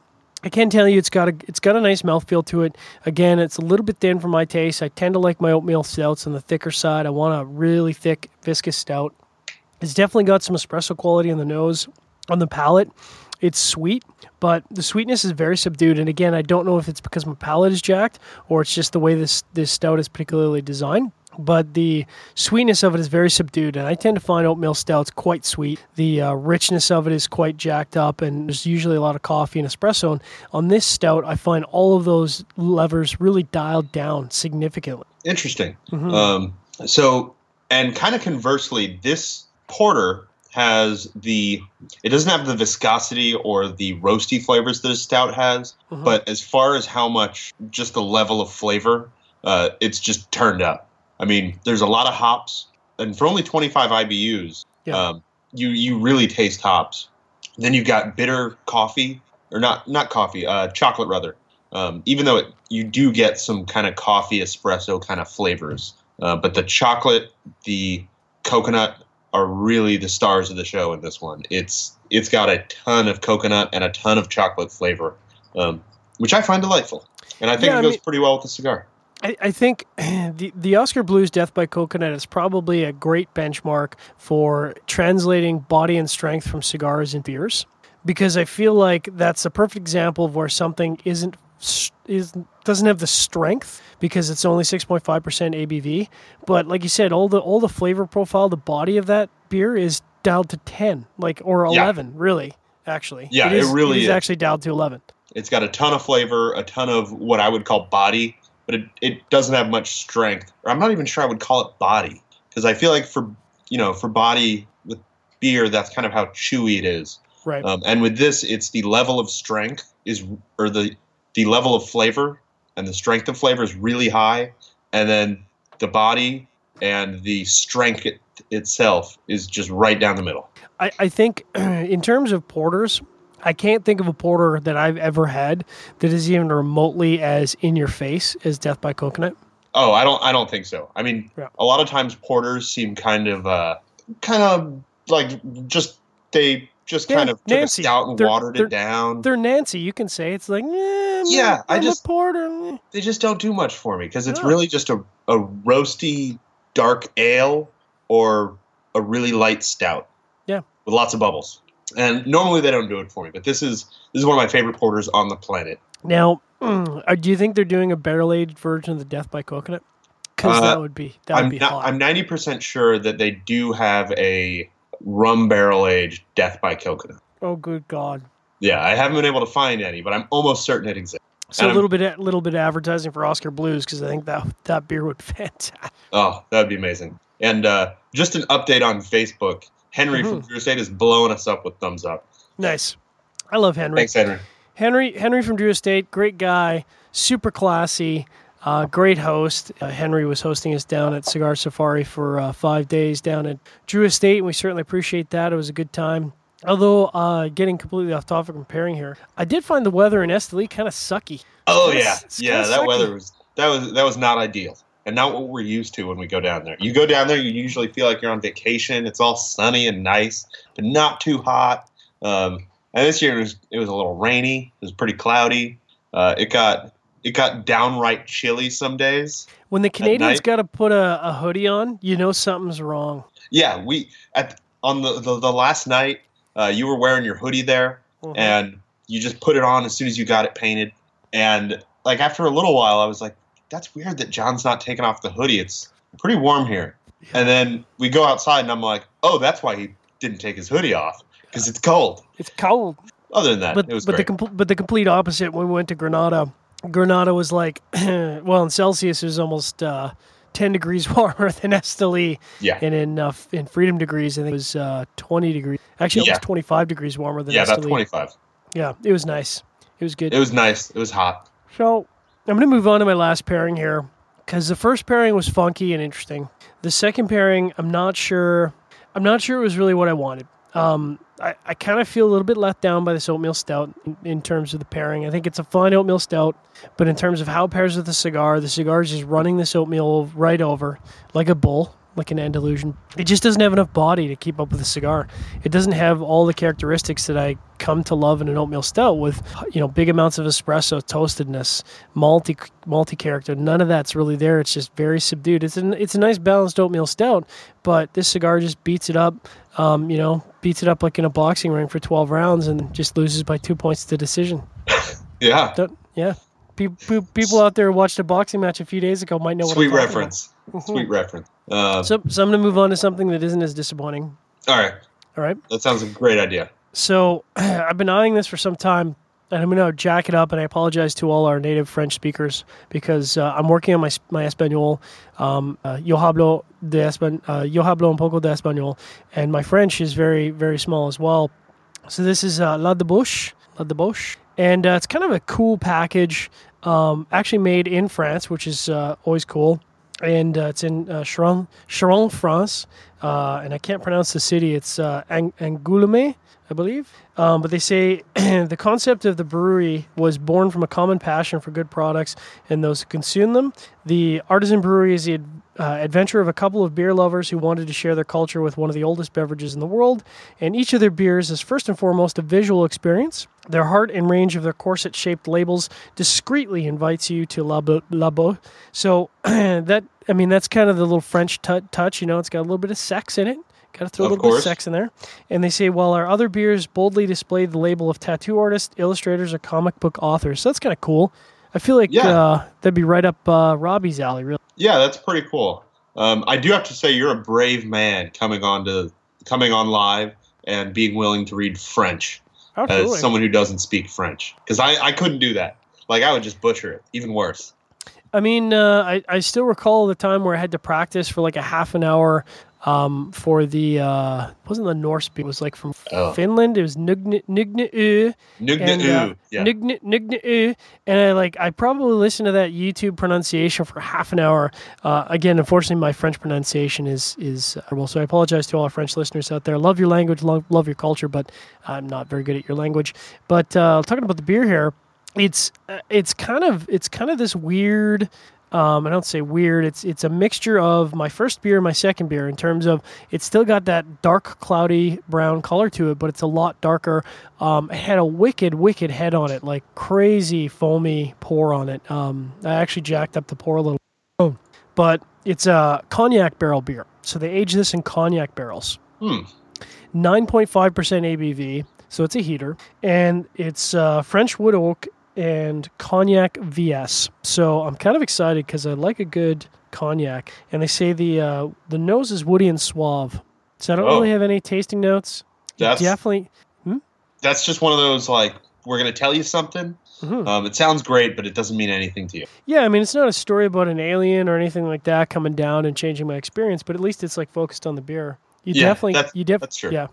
I can tell you, it's got a it's got a nice mouthfeel to it. Again, it's a little bit thin for my taste. I tend to like my oatmeal stouts on the thicker side. I want a really thick, viscous stout. It's definitely got some espresso quality on the nose, on the palate. It's sweet, but the sweetness is very subdued. And again, I don't know if it's because my palate is jacked or it's just the way this this stout is particularly designed. But the sweetness of it is very subdued, and I tend to find oatmeal stouts quite sweet. The uh, richness of it is quite jacked up, and there's usually a lot of coffee and espresso. And on this stout, I find all of those levers really dialed down significantly. Interesting. Mhm. Um, so, and kind of conversely, this porter has the it doesn't have the viscosity or the roasty flavors that a stout has, Mhm. but as far as how much just the level of flavor, uh, it's just turned up. I mean, there's a lot of hops, and for only 25 IBUs, Yeah. um, you you really taste hops. Then you've got bitter coffee, or not not coffee, uh, chocolate rather. Um, even though it, you do get some kind of coffee espresso kind of flavors, uh, but the chocolate, the coconut are really the stars of the show in this one. It's it's got a ton of coconut and a ton of chocolate flavor, um, which I find delightful, and I think Yeah, it I goes mean- pretty well with the cigar. I, I think the the Oskar Blues Death by Coconut is probably a great benchmark for translating body and strength from cigars and beers, because I feel like that's a perfect example of where something isn't is doesn't have the strength because it's only six point five percent ABV, but like you said, all the all the flavor profile, the body of that beer is dialed to ten, like or Yeah. eleven, really. Actually, Yeah, it is, really is is. actually dialed to eleven. It's got a ton of flavor, a ton of what I would call body, but it, it doesn't have much strength. Or I'm not even sure I would call it body because I feel like for you know for body with beer, that's kind of how chewy it is. Right. Um, and with this, it's the level of strength is or the the level of flavor and the strength of flavor is really high, and then the body and the strength it, itself is just right down the middle. I, I think in terms of porters, I can't think of a porter that I've ever had that is even remotely as in your face as Death by Coconut. Oh, I don't. I don't think so. I mean, Yeah. a lot of times porters seem kind of, uh, kind of like just they just Yeah, kind of took a stout and They're- watered they're- it down. They're Nancy, you can say it's like, eh, I'm Yeah, a- I I'm just- porter. They just don't do much for me because it's No. really just a a roasty dark ale or a really light stout. Yeah. with lots of bubbles. And normally they don't do it for me, but this is this is one of my favorite porters on the planet. Now, mm, uh, do you think they're doing a barrel aged version of the Death by Coconut? Because Uh, that would be that would I'm be not, hot. I'm ninety percent sure that they do have a rum barrel aged Death by Coconut. oh, good God! Yeah, I haven't been able to find any, but I'm almost certain it exists. So a little bit, a little bit of advertising for Oskar Blues because I think that that beer would fantastic. Oh, that would be amazing. And uh, just an update on Facebook. Henry from Mhm. Drew Estate is blowing us up with thumbs up. Nice. I love Henry. Thanks, Henry. Henry Henry from Drew Estate, great guy, super classy, uh, great host. Uh, Henry was hosting us down at Cigar Safari for uh, five days down at Drew Estate, and we certainly appreciate that. It was a good time. Although uh, getting completely off topic from pairing here, I did find the weather in Esteli kind of sucky. Oh kinda- yeah, yeah. That sucky. weather was that was that was not ideal, and not what we're used to when we go down there. You go down there, you usually feel like you're on vacation. It's all sunny and nice, but not too hot. Um, and this year it was it was a little rainy. It was pretty cloudy. Uh, it got it got downright chilly some days. When the Canadians got to put a, a hoodie on, you know something's wrong. Yeah, we at on the the, the last night uh, you were wearing your hoodie there, Mhm. and you just put it on as soon as you got it painted. And like after a little while, I was like, "That's weird that John's not taking off the hoodie. It's pretty warm here." And then we go outside, and I'm like, "Oh, that's why he didn't take his hoodie off because it's cold." It's cold. Other than that, but it was but the but the complete opposite when we went to Granada. Granada was like, well, in Celsius it was almost uh, ten degrees warmer than Esteli, yeah, and in uh, in Freedom degrees, I think it was uh, twenty degrees. Actually, Yeah. was twenty five degrees warmer than yeah, about 25. Yeah, it was nice. It was good. It was nice. It was hot. So I'm going to move on to my last pairing here because the first pairing was funky and interesting. The second pairing, I'm not sure. I'm not sure it was really what I wanted. Um, I, I kind of feel a little bit let down by this oatmeal stout in, in terms of the pairing. I think it's a fine oatmeal stout, but in terms of how it pairs with the cigar, the cigar is just running this oatmeal right over like a bull, like an Andalusian. It just doesn't have enough body to keep up with the cigar. It doesn't have all the characteristics that I come to love in an oatmeal stout with, you know, big amounts of espresso, toastedness, malty malty character. None of that's really there. It's just very subdued. It's an it's a nice balanced oatmeal stout, but this cigar just beats it up. Um, you know, beats it up like in a boxing ring for 12 rounds and just loses by two points to decision. Yeah, Don't- yeah. Pe- pe- People out there who watched a boxing match a few days ago might know what sweet I'm reference. about. Sweet reference. Uh, So, so I'm going to move on to something that isn't as disappointing. all right, All right. that sounds a great idea. So I've been eyeing this for some time. And I'm going to jack it up. And I apologize to all our native French speakers because uh, I'm working on my my Espanol. Um, uh, yo hablo de Espan- uh, yo hablo un poco de Espanol, and my French is very very small as well. So this is uh, La Debauche, La de and uh, it's kind of a cool package. Um, actually made in France, which is uh, always cool. And uh, it's in uh, Charon, Charon, France. And I can't pronounce the city. It's Ang- Angoulême, I believe. Um, but they say the concept of the brewery was born from a common passion for good products and those who consume them. The artisan brewery is the uh, adventure of a couple of beer lovers who wanted to share their culture with one of the oldest beverages in the world. And each of their beers is first and foremost a visual experience. Their heart and range of their corset shaped labels discreetly invites you to La, Bo- La. So that, I mean, that's kind of the little French t- touch. You know, it's got a little bit of sex in it. Got to throw a little bit of sex in there. And they say, while our other beers boldly display the label of tattoo artists, illustrators, or comic book authors. So that's kind of cool. I feel like Yeah. uh, that'd be right up uh, Robbie's alley, really. Yeah, that's pretty cool. Um, I do have to say you're a brave man coming on to coming on live and being willing to read French Absolutely. as someone who doesn't speak French because I, I couldn't do that. Like I would just butcher it, even worse. I mean, uh, I, I still recall the time where I had to practice for like a half an hour um, for the, uh, wasn't the Norse beer, it was like from Oh. Finland. It was Nugna Nugna and uh, Nugna yeah. Nugna Nugna and I like I probably listened to that YouTube pronunciation for half an hour. Uh, again, unfortunately, my French pronunciation is is horrible, so I apologize to all our French listeners out there. Love your language, love, love your culture, but I'm not very good at your language. But uh, talking about the beer here, it's uh, it's kind of it's kind of this weird. Um, I don't say weird. It's it's a mixture of my first beer and my second beer in terms of it's still got that dark, cloudy brown color to it, but it's a lot darker. Um, it had a wicked, wicked head on it, like crazy foamy pour on it. Um, I actually jacked up the pour a little, but it's a cognac barrel beer. So they age this in cognac barrels. Hmm. 9.5% ABV, so it's a heater, and it's uh, French wood oak and cognac VS. So I'm kind of excited because I like a good cognac, and they say the uh, the nose is woody and suave. So I don't Oh. really have any tasting notes. That's Definitely, that's just one of those like we're gonna tell you something. Mhm. Um, it sounds great, but it doesn't mean anything to you. yeah. I mean, it's not a story about an alien or anything like that coming down and changing my experience, but at least it's like focused on the beer. You Yeah, definitely, that's- you def- that's true. Yeah.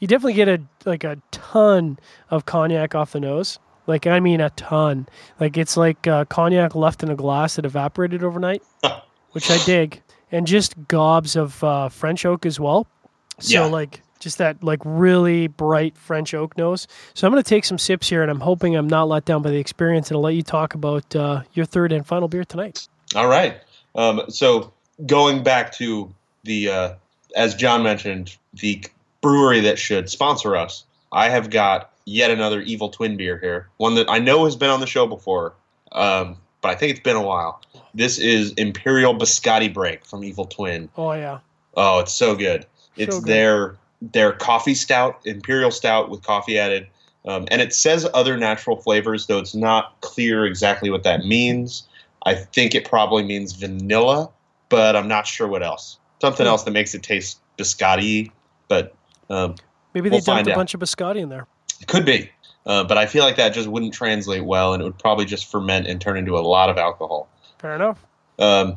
You definitely get a like a ton of cognac off the nose. Like I mean, a ton. Like it's like uh, cognac left in a glass that evaporated overnight, which I dig, and just gobs of uh, French oak as well. So Yeah. like just that like really bright French oak nose. So I'm gonna take some sips here, and I'm hoping I'm not let down by the experience, and I'll let you talk about uh, your third and final beer tonight. All right. Um, so going back to the, uh, as John mentioned, the brewery that should sponsor us, I have got yet another Evil Twin beer here. One that I know has been on the show before, um, but I think it's been a while. This is Imperial Biscotti Break from Evil Twin. Oh yeah, Oh, it's so good. It's So good. their their coffee stout, imperial stout with coffee added, um, and it says other natural flavors, though it's not clear exactly what that means. I think it probably means vanilla, but I'm not sure what else. Something Hmm. else that makes it taste biscotti, but um, maybe they We'll dumped a out. bunch of biscotti in there. it could be. Uh, but I feel like that just wouldn't translate well, and it would probably just ferment and turn into a lot of alcohol. Fair enough. Um,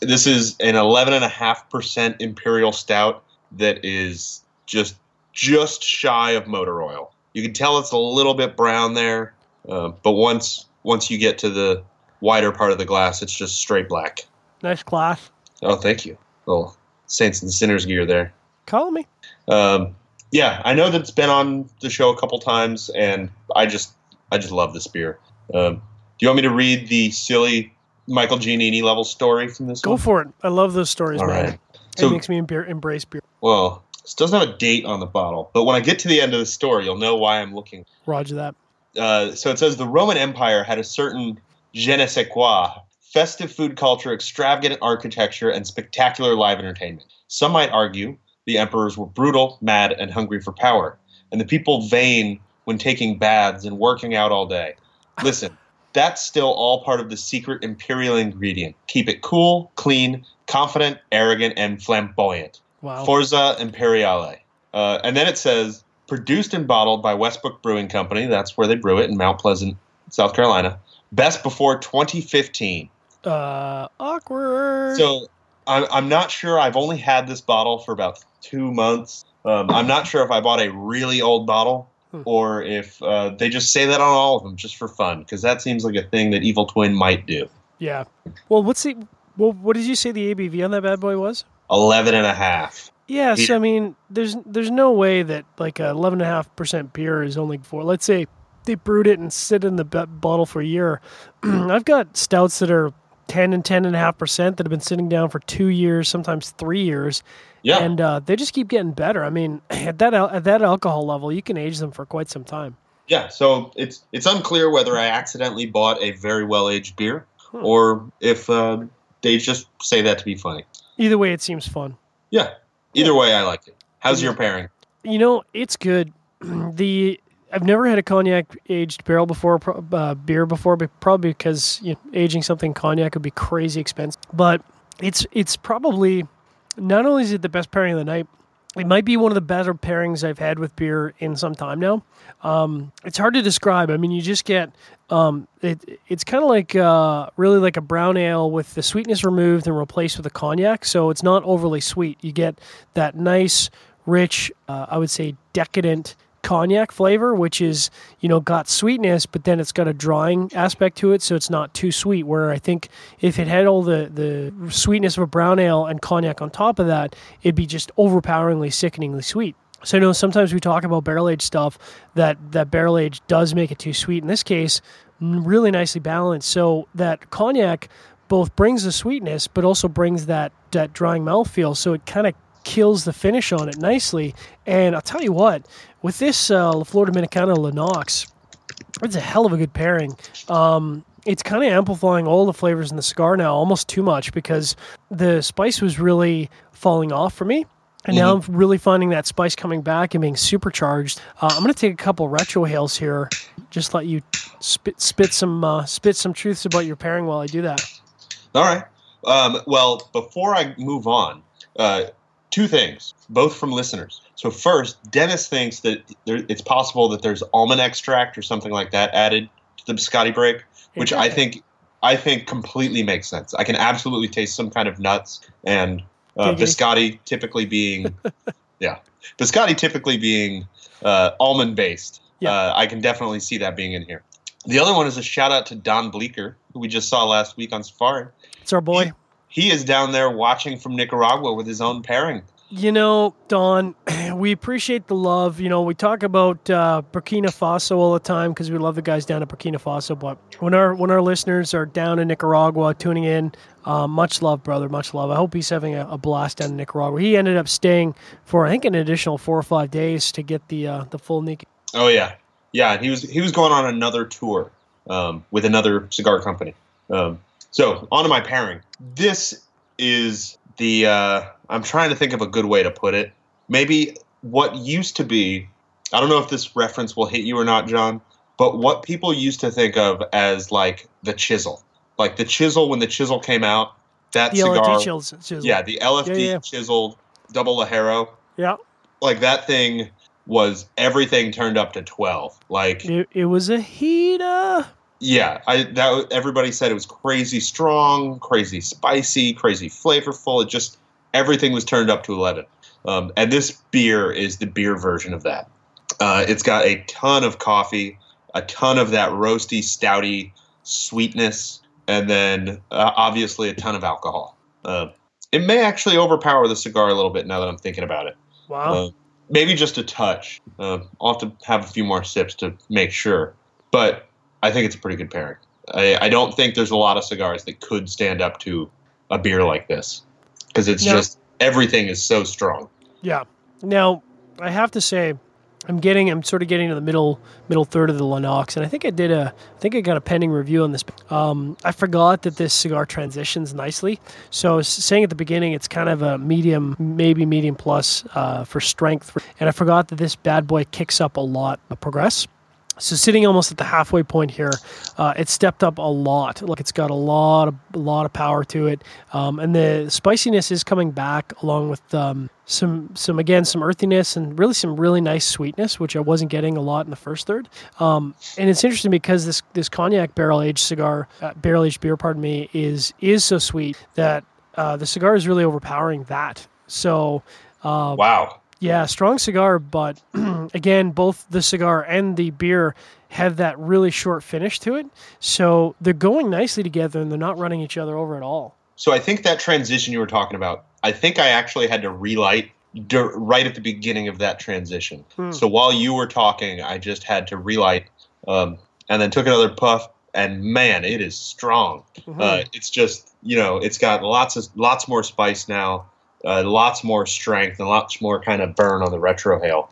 this is an 11.5% imperial stout that is just just shy of motor oil. You can tell it's a little bit brown there, uh, but once once you get to the wider part of the glass, it's just straight black. Nice glass. Oh, thank you. Little saints and sinners gear there. Call me. Um, yeah, I know that it's been on the show a couple times, and I just I just love this beer. Um, do you want me to read the silly Michael Giannini level story from this Go one? for it. I love those stories, All man. right. it So makes me embrace beer. Well, this doesn't have a date on the bottle, but when I get to the end of the story, you'll know why I'm looking. Roger that. Uh, so it says the Roman Empire had a certain je ne sais quoi, festive food culture, extravagant architecture, and spectacular live entertainment. Some might argue the emperors were brutal, mad, and hungry for power, and the people vain when taking baths and working out all day. Listen, that's still all part of the secret imperial ingredient. Keep it cool, clean, confident, arrogant, and flamboyant. Wow. Forza Imperiale. Uh, and then it says produced and bottled by Westbrook Brewing Company. That's where they brew it in Mount Pleasant, South Carolina. Best before 2015. Uh, awkward. So I'm, I'm not sure. I've only had this bottle for about two months. Um, I'm not sure if I bought a really old bottle Hmm. or if uh, they just say that on all of them just for fun, because that seems like a thing that Evil Twin might do. yeah. Well, what's the well? What did you say the ABV on that bad boy was? 11 and a half. Yeah, so I mean, there's there's no way that like a eleven and a half percent beer is only for. Let's say they brewed it and sit in the bottle for a year. I've got stouts that are ten and ten and a half percent that have been sitting down for two years, sometimes three years, Yeah. and uh, they just keep getting better. I mean, at that at that alcohol level, you can age them for quite some time. Yeah, so it's it's unclear whether I accidentally bought a very well aged beer Hmm. or if uh, they just say that to be funny. Either way, it seems fun. Yeah, either way, I like it. How's Yeah. your pairing? You know, it's good. the I've never had a cognac aged barrel before, uh, beer before, but probably because you know, aging something cognac would be crazy expensive. But it's it's probably not only is it the best pairing of the night, it might be one of the better pairings I've had with beer in some time now. Um, it's hard to describe. I mean, you just get um, it. It's kind of like uh, really like a brown ale with the sweetness removed and replaced with a cognac. So it's not overly sweet. You get that nice, rich, uh, I would say decadent cognac flavor, which is you know got sweetness, but then it's got a drying aspect to it, so it's not too sweet. Where I think if it had all the the sweetness of a brown ale and cognac on top of that, it'd be just overpoweringly, sickeningly sweet. So I know sometimes we talk about barrel aged stuff that that barrel age does make it too sweet. In this case, really nicely balanced. So that cognac both brings the sweetness, but also brings that that drying mouthfeel. So it kind of kills the finish on it nicely. And I'll tell you what, with this uh, La Flor Dominicana Lennox, it's a hell of a good pairing. Um, it's kind of amplifying all the flavors in the cigar now, almost too much because the spice was really falling off for me. And now I'm really finding that spice coming back and being supercharged. Uh, I'm going to take a couple retrohales here, just let you spit spit some uh, spit some truths about your pairing while I do that. All right. Um, well, before I move on, uh, two things, both from listeners. So first, Dennis thinks that there, it's possible that there's almond extract or something like that added to the biscotti break, which I think I think completely makes sense. I can absolutely taste some kind of nuts and uh, biscotti typically being, yeah, biscotti typically being uh, almond based. Yeah. Uh, I can definitely see that being in here. The other one is a shout out to Don Bleeker, who we just saw last week on Safari. It's our boy. He is down there watching from Nicaragua with his own pairing. You know, Don, we appreciate the love. You know, we talk about uh, Burkina Faso all the time because we love the guys down at Burkina Faso. But when our when our listeners are down in Nicaragua tuning in, uh, much love, brother, much love. I hope he's having a, a blast down in Nicaragua. He ended up staying for I think an additional four or five days to get the uh, the full Nica. Oh yeah, yeah. He was he was going on another tour um, with another cigar company. Um, so on to my pairing. This is the uh, I'm trying to think of a good way to put it. Maybe what used to be. I don't know if this reference will hit you or not, John. But what people used to think of as like the chisel, like the chisel when the chisel came out, that The cigar. LFD chisel. Yeah, the LFD Yeah, yeah. chiseled double Ligero. yeah. Like that thing was everything turned up to twelve. Like It, it was a heater. Yeah, I that everybody said it was crazy strong, crazy spicy, crazy flavorful. It just everything was turned up to eleven. Um, and this beer is the beer version of that. Uh, it's got a ton of coffee, a ton of that roasty, stouty sweetness, and then uh, obviously a ton of alcohol. Uh, it may actually overpower the cigar a little bit now that I'm thinking about it. Wow. Uh, maybe just a touch. Uh, I'll have to have a few more sips to make sure. But I think it's a pretty good pairing. I, I don't think there's a lot of cigars that could stand up to a beer like this because it's No. just everything is so strong. Yeah. Now, I have to say, I'm getting, I'm sort of getting to the middle, middle third of the Lennox, and I think I did a, I think I got a pending review on this. Um, I forgot that this cigar transitions nicely. So saying at the beginning, it's kind of a medium, maybe medium plus uh, for strength, and I forgot that this bad boy kicks up a lot of progress. So sitting almost at the halfway point here, uh, it's stepped up a lot. Like it's got a lot of a lot of power to it, um, and the spiciness is coming back along with um, some some again some earthiness and really some really nice sweetness, which I wasn't getting a lot in the first third. Um, and it's interesting because this this cognac barrel aged cigar, uh, barrel aged beer, pardon me, is is so sweet that uh, the cigar is really overpowering that. So. Uh, wow. Yeah, strong cigar, but again, both the cigar and the beer have that really short finish to it. So they're going nicely together and they're not running each other over at all. So I think that transition you were talking about, I think I actually had to relight right at the beginning of that transition. Hmm. So while you were talking, I just had to relight um, and then took another puff. And man, it is strong. Mm-hmm. Uh, it's just you know, it's got lots of lots more spice now uh, lots more strength and lots more kind of burn on the retrohale.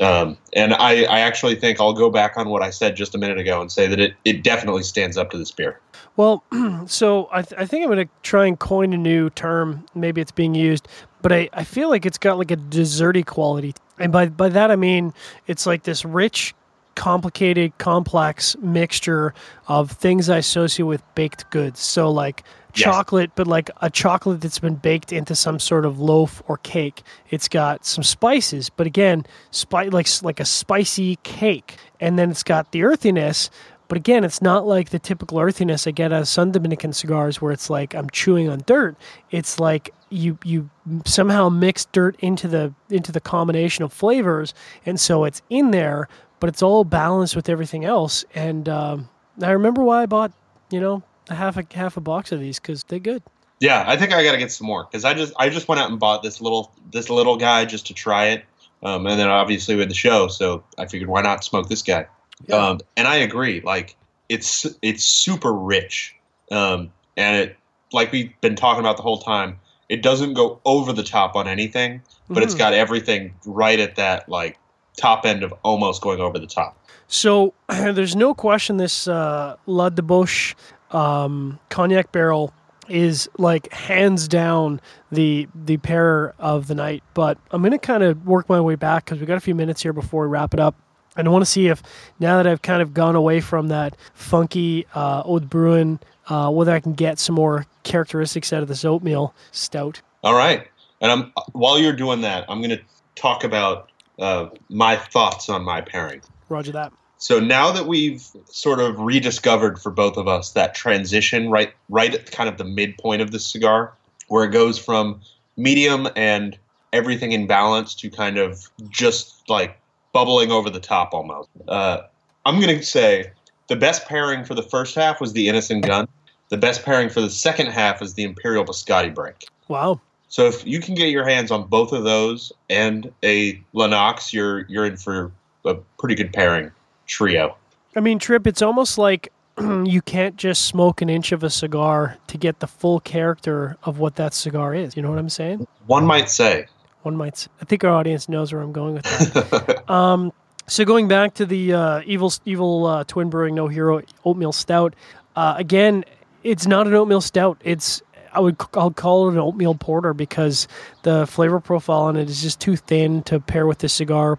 Um, and I, I actually think I'll go back on what I said just a minute ago and say that it, it definitely stands up to this beer. Well, so I, th- I think I'm going to try and coin a new term. Maybe it's being used, but I, I feel like it's got like a desserty quality. And by, by that, I mean it's like this rich, complicated, complex mixture of things I associate with baked goods. So, like chocolate, yes. but like a chocolate that's been baked into some sort of loaf or cake. It's got some spices, but again, spi- like like a spicy cake, and then it's got the earthiness. But again, it's not like the typical earthiness I get out of some Dominican cigars, where it's like I'm chewing on dirt. It's like you you somehow mix dirt into the into the combination of flavors, and so it's in there, but it's all balanced with everything else. And um, I remember why I bought, you know, a half a half a box of these because they're good. Yeah, I think I got to get some more because I just I just went out and bought this little this little guy just to try it, um, and then obviously with the show, so I figured why not smoke this guy. Yeah. Um, and I agree, like it's it's super rich, um, and it like we've been talking about the whole time. It doesn't go over the top on anything, but mm-hmm. it's got everything right at that like top end of almost going over the top. So there's no question this uh, La Debauche um, cognac barrel is like hands down the the pair of the night. But I'm gonna kind of work my way back because we got a few minutes here before we wrap it up. And I want to see if now that I've kind of gone away from that funky uh, de Bruin, uh, whether I can get some more characteristics out of this oatmeal stout. All right, and I'm while you're doing that, I'm going to talk about uh, my thoughts on my pairing. Roger that. So now that we've sort of rediscovered for both of us that transition right right at kind of the midpoint of the cigar, where it goes from medium and everything in balance to kind of just like bubbling over the top almost. Uh, I'm going to say the best pairing for the first half was the Innis and Gunn. The best pairing for the second half is the Imperial Biscotti Break. Wow. So if you can get your hands on both of those and a Lennox, you're you're in for a pretty good pairing trio. I mean, Trip, it's almost like you can't just smoke an inch of a cigar to get the full character of what that cigar is. You know what I'm saying? One might say. One might. Say. I think our audience knows where I'm going with that. um, so going back to the uh, evil evil uh, twin brewing no hero oatmeal stout. Uh, again, it's not an oatmeal stout. It's I would I'll call it an oatmeal porter because the flavor profile on it is just too thin to pair with the cigar.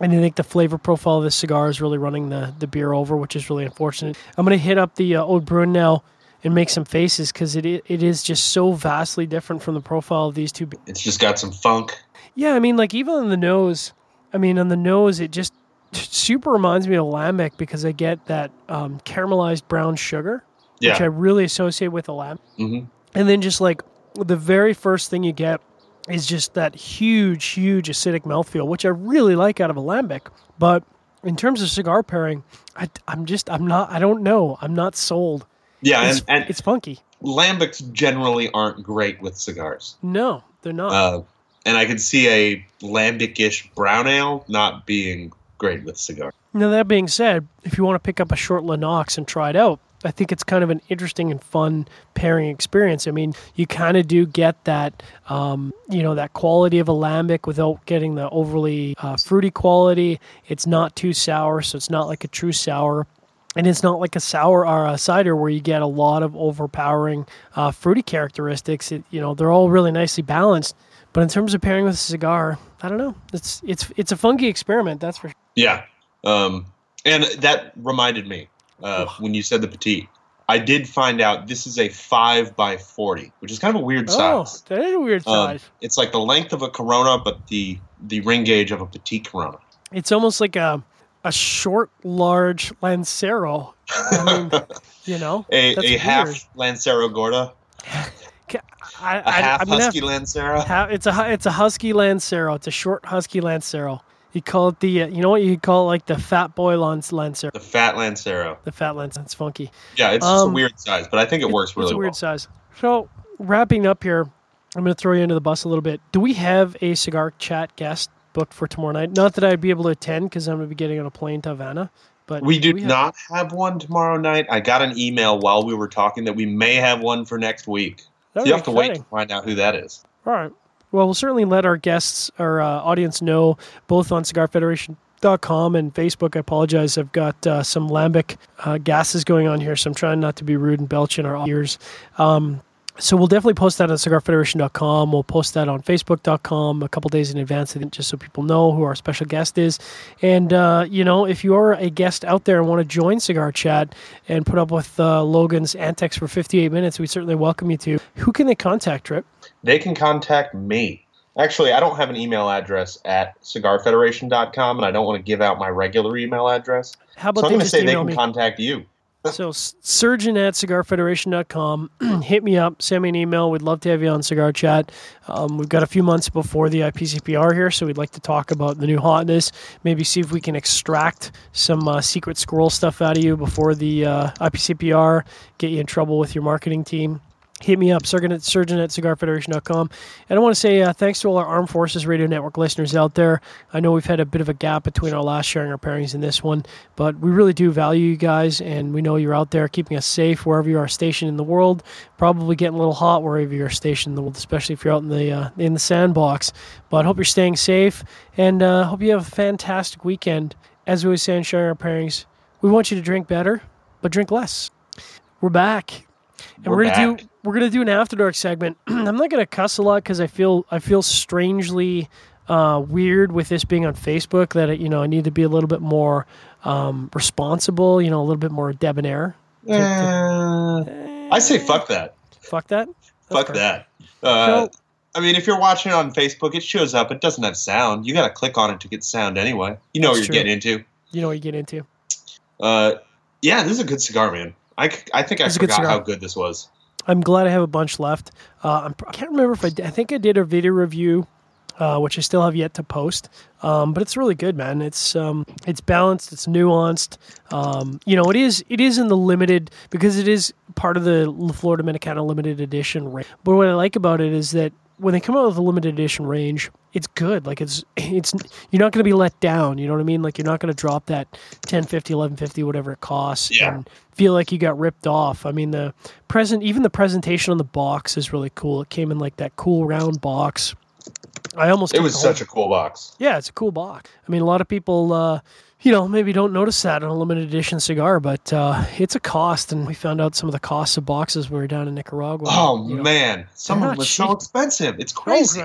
And I think the flavor profile of this cigar is really running the, the beer over, which is really unfortunate. I'm going to hit up the uh, de Bruin now and make some faces because it it is just so vastly different from the profile of these two. It's just got some funk. Yeah, I mean, like even on the nose, I mean, on the nose, it just super reminds me of lambic because I get that um, caramelized brown sugar, yeah. which I really associate with a lamb. Mm-hmm. And then just like the very first thing you get is just that huge, huge acidic mouthfeel, which I really like out of a lambic. But in terms of cigar pairing, I, am just I'm not I don't know I'm not sold. Yeah, it's, and, and, it's funky. Lambics generally aren't great with cigars. No, they're not. Uh, and I can see a lambic-ish brown ale not being great with cigar. Now that being said, if you want to pick up a short Lennox and try it out, I think it's kind of an interesting and fun pairing experience. I mean, you kind of do get that, um, you know, that quality of a lambic without getting the overly uh, fruity quality. It's not too sour, so it's not like a true sour. And it's not like a sour or a cider where you get a lot of overpowering uh, fruity characteristics. It, you know, they're all really nicely balanced. But in terms of pairing with a cigar, I don't know. It's it's it's a funky experiment, that's for sure. Yeah. Um, And that reminded me uh, when you said the petite. I did find out this is a five by forty, which is kind of a weird Oh, size. that is a weird Um, size. it's like the length of a Corona, but the the ring gauge of a petite Corona. It's almost like a a short, large Lancero. I mean, you know, A, a half. Lancero Gorda, Ca- I, a I, half have- Husky Lancero. it's a it's a husky Lancero. It's a short husky Lancero. You call it the uh, you know what you call it like the fat boy Lance Lancero. The fat Lancero. The fat Lance. It's funky. Yeah, it's just a Um, weird size, but I think it works really well. it's a weird well. size. So wrapping up here, I'm going to throw you into the bus a little bit. Do we have a cigar chat guest booked for tomorrow night? Not that I'd be able to attend because I'm going to be getting on a plane to Havana. But We do have- not have one tomorrow night. I got an email while we were talking that we may have one for next week. That'd you have to wait to find out who that is. All right. Well, we'll certainly let our guests, our uh, audience know, both on cigar cigarfederation.com and Facebook. I apologize. I've got uh, some lambic uh, gases going on here, so I'm trying not to be rude and belch in our ears. Um, so we'll definitely post that on cigarfederation.com. We'll post that on facebook.com a couple days in advance, just so people know who our special guest is. And, uh, you know, if you are a guest out there and want to join Cigar Chat and put up with uh, Logan's antics for 58 minutes, we certainly welcome you to. Who can they contact, Trip? They can contact me. Actually, I don't have an email address at cigarfederation.com, and I don't want to give out my regular email address. How about So I'm they going to say they can me? contact you. So surgeon at cigarfederation.com. Hit me up. Send me an email. We'd love to have you on Cigar Chat. Um, we've got a few months before the IPCPR here, so we'd like to talk about the new hotness. Maybe see if we can extract some uh, secret squirrel stuff out of you before the uh, IPCPR. Get you in trouble with your marketing team. Hit me up, surgeon at, surgeon at cigarfederation.com. And I want to say uh, thanks to all our Armed Forces Radio Network listeners out there. I know we've had a bit of a gap between our last sharing our pairings and this one, but we really do value you guys, and we know you're out there keeping us safe wherever you are stationed in the world. Probably getting a little hot wherever you're stationed in the world, especially if you're out in the uh, in the sandbox. But hope you're staying safe, and uh, hope you have a fantastic weekend. As we always say in sharing our pairings, we want you to drink better, but drink less. We're back. And We're we're, gonna back. do we're gonna do an after dark segment. I'm not gonna cuss a lot because I feel I feel strangely uh, weird with this being on Facebook that you know I need to be a little bit more um, responsible. You know, a little bit more debonair. Uh, I say fuck that. Fuck that. Fuck fair. that. Uh, So- I mean, if you're watching on Facebook, it shows up. It doesn't have sound. You got to click on it to get sound anyway. You know what you're true. getting into. You know what you get into. Uh, yeah, this is a good cigar, man. I, I think I It's a good forgot how good this was. I'm glad I have a bunch left. Uh, I'm, I can't remember if I did, I think I did a video review, uh, which I still have yet to post. Um, but it's really good, man. It's um, it's balanced, it's nuanced. Um, you know, it is it is in the limited because it is part of the Florida Dominicana limited edition. But what I like about it is that when they come out with a limited edition range, it's good. Like it's it's you're not going to be let down. You know what I mean? Like you're not going to drop that 1050, 1150, whatever it costs, Yeah. and feel like you got ripped off. I mean, the present, even the presentation on the box is really cool. It came in like that cool round box. I almost It was whole- such a cool box. yeah, it's a cool box. I mean, a lot of people, uh, you know, maybe don't notice that on a limited edition cigar, but uh, it's a cost, and we found out some of the costs of boxes when we were down in Nicaragua. Oh you know. man, some of them are so expensive. It's crazy.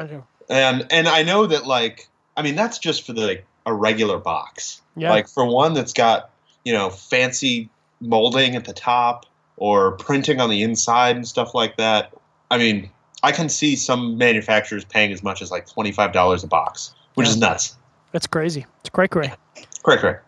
And and I know that like I mean that's just for the like, a regular box. Yeah, Like for one that's got you know fancy molding at the top or printing on the inside and stuff like that. I mean, I can see some manufacturers paying as much as like twenty five dollars a box, which Yeah. is nuts. that's crazy. It's cray cray. Correct, correct.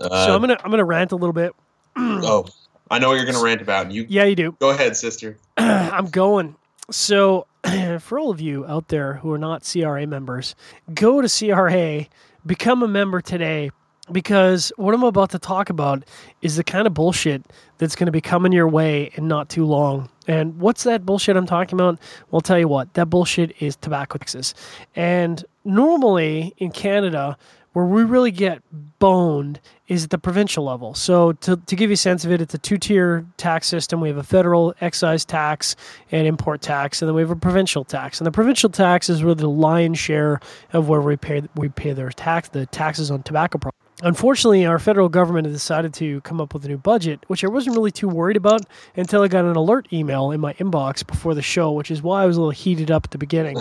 Uh, so I'm gonna I'm gonna rant a little bit. oh, I know what you're gonna rant about. You Yeah, you do. go ahead, sister. I'm going. So, for all of you out there who are not CRA members, go to CRA, become a member today, because what I'm about to talk about is the kind of bullshit that's going to be coming your way in not too long. And what's that bullshit I'm talking about? Well, I'll tell you what, that bullshit is tobacco taxes. And normally in Canada, where we really get boned is at the provincial level. So, to, to give you a sense of it, it's a two tier tax system. We have a federal excise tax and import tax, and then we have a provincial tax. And the provincial tax is really the lion's share of where we pay we pay their tax, the taxes on tobacco products. Unfortunately, our federal government has decided to come up with a new budget, which I wasn't really too worried about until I got an alert email in my inbox before the show, which is why I was a little heated up at the beginning.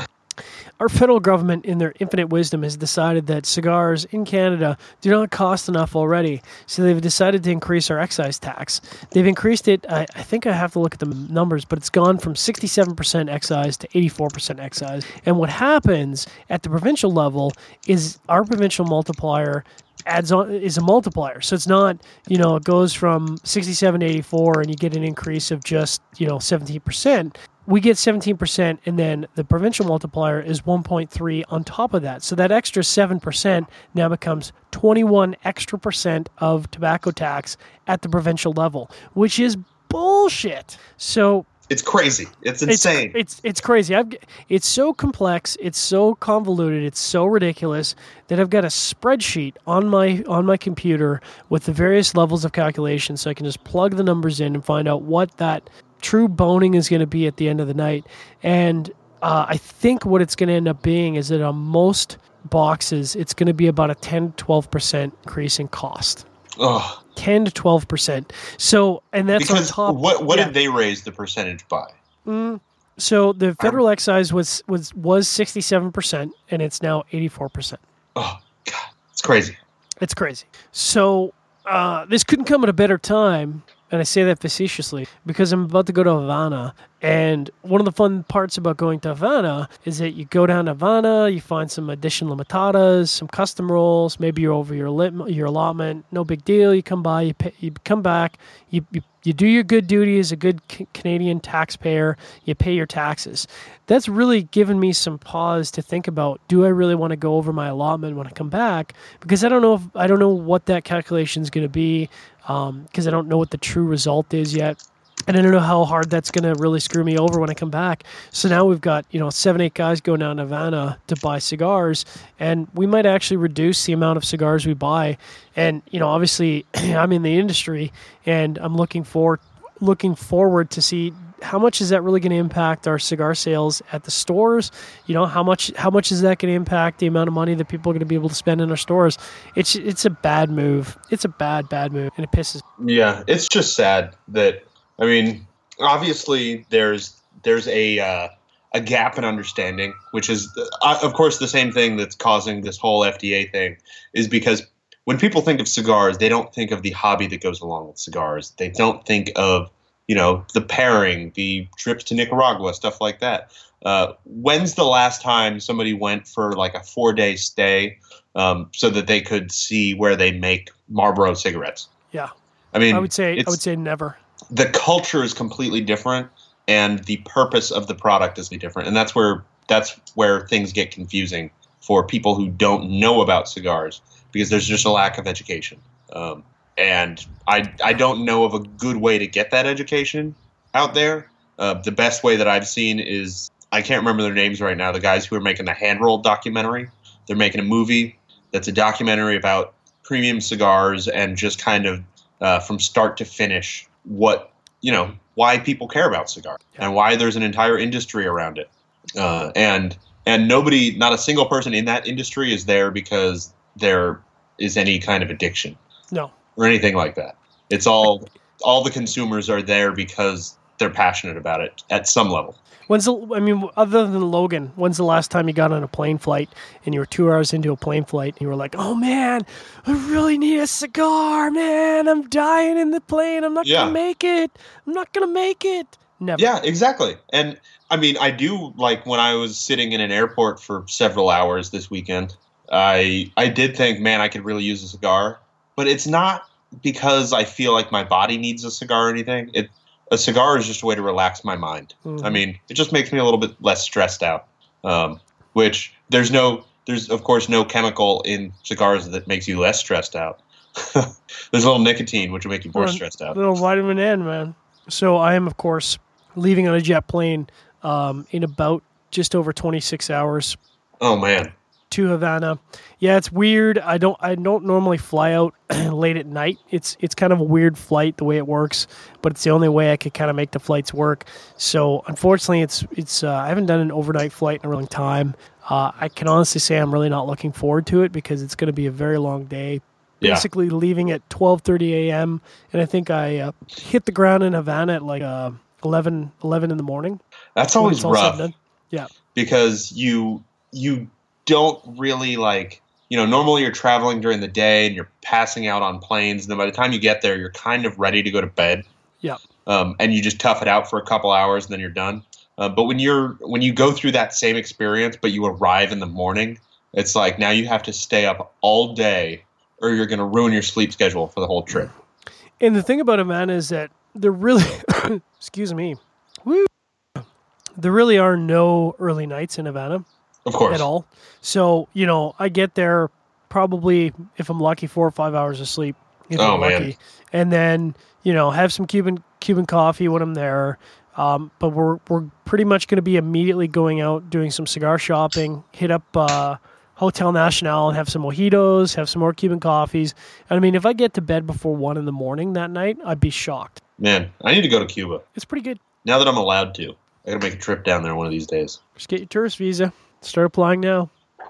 Our federal government, in their infinite wisdom, has decided that cigars in Canada do not cost enough already. So they've decided to increase our excise tax. They've increased it, I, I think I have to look at the numbers, but it's gone from 67% excise to 84% excise. And what happens at the provincial level is our provincial multiplier adds on is a multiplier. So it's not, you know, it goes from 67 to 84 and you get an increase of just, you know, 17% we get 17% and then the provincial multiplier is 1.3 on top of that. So that extra 7% now becomes 21 extra percent of tobacco tax at the provincial level which is bullshit. So it's crazy. It's insane. it's it's, it's crazy. I've, it's so complex it's so convoluted it's so ridiculous that i've got a spreadsheet on my on my computer with the various levels of calculation so i can just plug the numbers in and find out what that true boning is going to be at the end of the night. And uh, I think what it's going to end up being is that on most boxes, it's going to be about a 10 to 12% increase in cost. Ugh. 10 to 12%. So, and that's because on top. What, what yeah. did they raise the percentage by? Mm, so the federal excise was, was, was 67% and it's now 84%. Oh, God. It's crazy. It's crazy. So, uh, this couldn't come at a better time and I say that facetiously because I'm about to go to Havana. And one of the fun parts about going to Havana is that you go down to Havana, you find some additional limitadas, some custom rolls, maybe you're over your lit, your allotment, no big deal. You come by, you, pay, you come back, you, you you do your good duty as a good Canadian taxpayer, you pay your taxes. That's really given me some pause to think about do I really want to go over my allotment when I come back because I don't know if I don't know what that calculation is going to be because um, I don't know what the true result is yet. And I don't know how hard that's going to really screw me over when I come back. So now we've got, you know, seven, eight guys going down to Havana to buy cigars. And we might actually reduce the amount of cigars we buy. And, you know, obviously I'm in the industry and I'm looking for looking forward to see how much is that really going to impact our cigar sales at the stores? You know, how much how much is that going to impact the amount of money that people are going to be able to spend in our stores? It's it's a bad move. It's a bad bad move, and it pisses. Yeah, it's just sad that I mean, obviously there's there's a uh, a gap in understanding, which is uh, of course the same thing that's causing this whole FDA thing, is because when people think of cigars, they don't think of the hobby that goes along with cigars. They don't think of you know, the pairing, the trips to Nicaragua, stuff like that. Uh, when's the last time somebody went for like a four day stay um, so that they could see where they make Marlboro cigarettes? Yeah, I mean, I would say I would say never. The culture is completely different, and the purpose of the product is different, and that's where that's where things get confusing for people who don't know about cigars because there's just a lack of education. Um, and I I don't know of a good way to get that education out there. Uh, the best way that I've seen is I can't remember their names right now. The guys who are making the hand rolled documentary. They're making a movie that's a documentary about premium cigars and just kind of uh, from start to finish what you know why people care about cigars and why there's an entire industry around it. Uh, and and nobody, not a single person in that industry is there because there is any kind of addiction. No or anything like that. It's all all the consumers are there because they're passionate about it at some level. When's the, I mean, other than Logan, when's the last time you got on a plane flight and you were two hours into a plane flight and you were like, "Oh man, I really need a cigar, man! I'm dying in the plane. I'm not yeah. gonna make it. I'm not gonna make it." Never. Yeah, exactly. And I mean, I do like when I was sitting in an airport for several hours this weekend. I I did think, man, I could really use a cigar but it's not because I feel like my body needs a cigar or anything. It a cigar is just a way to relax my mind. Mm-hmm. I mean, it just makes me a little bit less stressed out. Um, which there's no there's of course no chemical in cigars that makes you less stressed out. there's a little nicotine which will make you more stressed out. Little vitamin N, man. So I am of course leaving on a jet plane um, in about just over 26 hours. Oh man to Havana. Yeah, it's weird. I don't I don't normally fly out late at night. It's it's kind of a weird flight the way it works, but it's the only way I could kind of make the flights work. So unfortunately, it's it's uh, I haven't done an overnight flight in a long time. Uh, I can honestly say I'm really not looking forward to it because it's going to be a very long day. Yeah. Basically, leaving at 12:30 a.m. and I think I uh, hit the ground in Havana at like uh, 11 11 in the morning. That's always rough. Yeah. because you you don't really like you know normally you're traveling during the day and you're passing out on planes and then by the time you get there you're kind of ready to go to bed. Yeah. um, and you just tough it out for a couple hours and then you're done. Uh, but when you're when you go through that same experience but you arrive in the morning it's like now you have to stay up all day or you're going to ruin your sleep schedule for the whole trip. And the thing about Havana is that there really, excuse me, woo, there really are no early nights in Havana of course at all. So you know, I get there probably if I'm lucky four or five hours of sleep. If Oh, I'm man. lucky, and then you know have some Cuban Cuban coffee when I'm there. Um, but we're we're pretty much going to be immediately going out doing some cigar shopping. Hit up uh, Hotel Nacional and have some mojitos, have some more Cuban coffees. And I mean, if I get to bed before one in the morning that night, I'd be shocked. man i need to go to cuba It's pretty good. now that i'm allowed to i gotta make a trip down there one of these days Just get your tourist visa. Start applying now.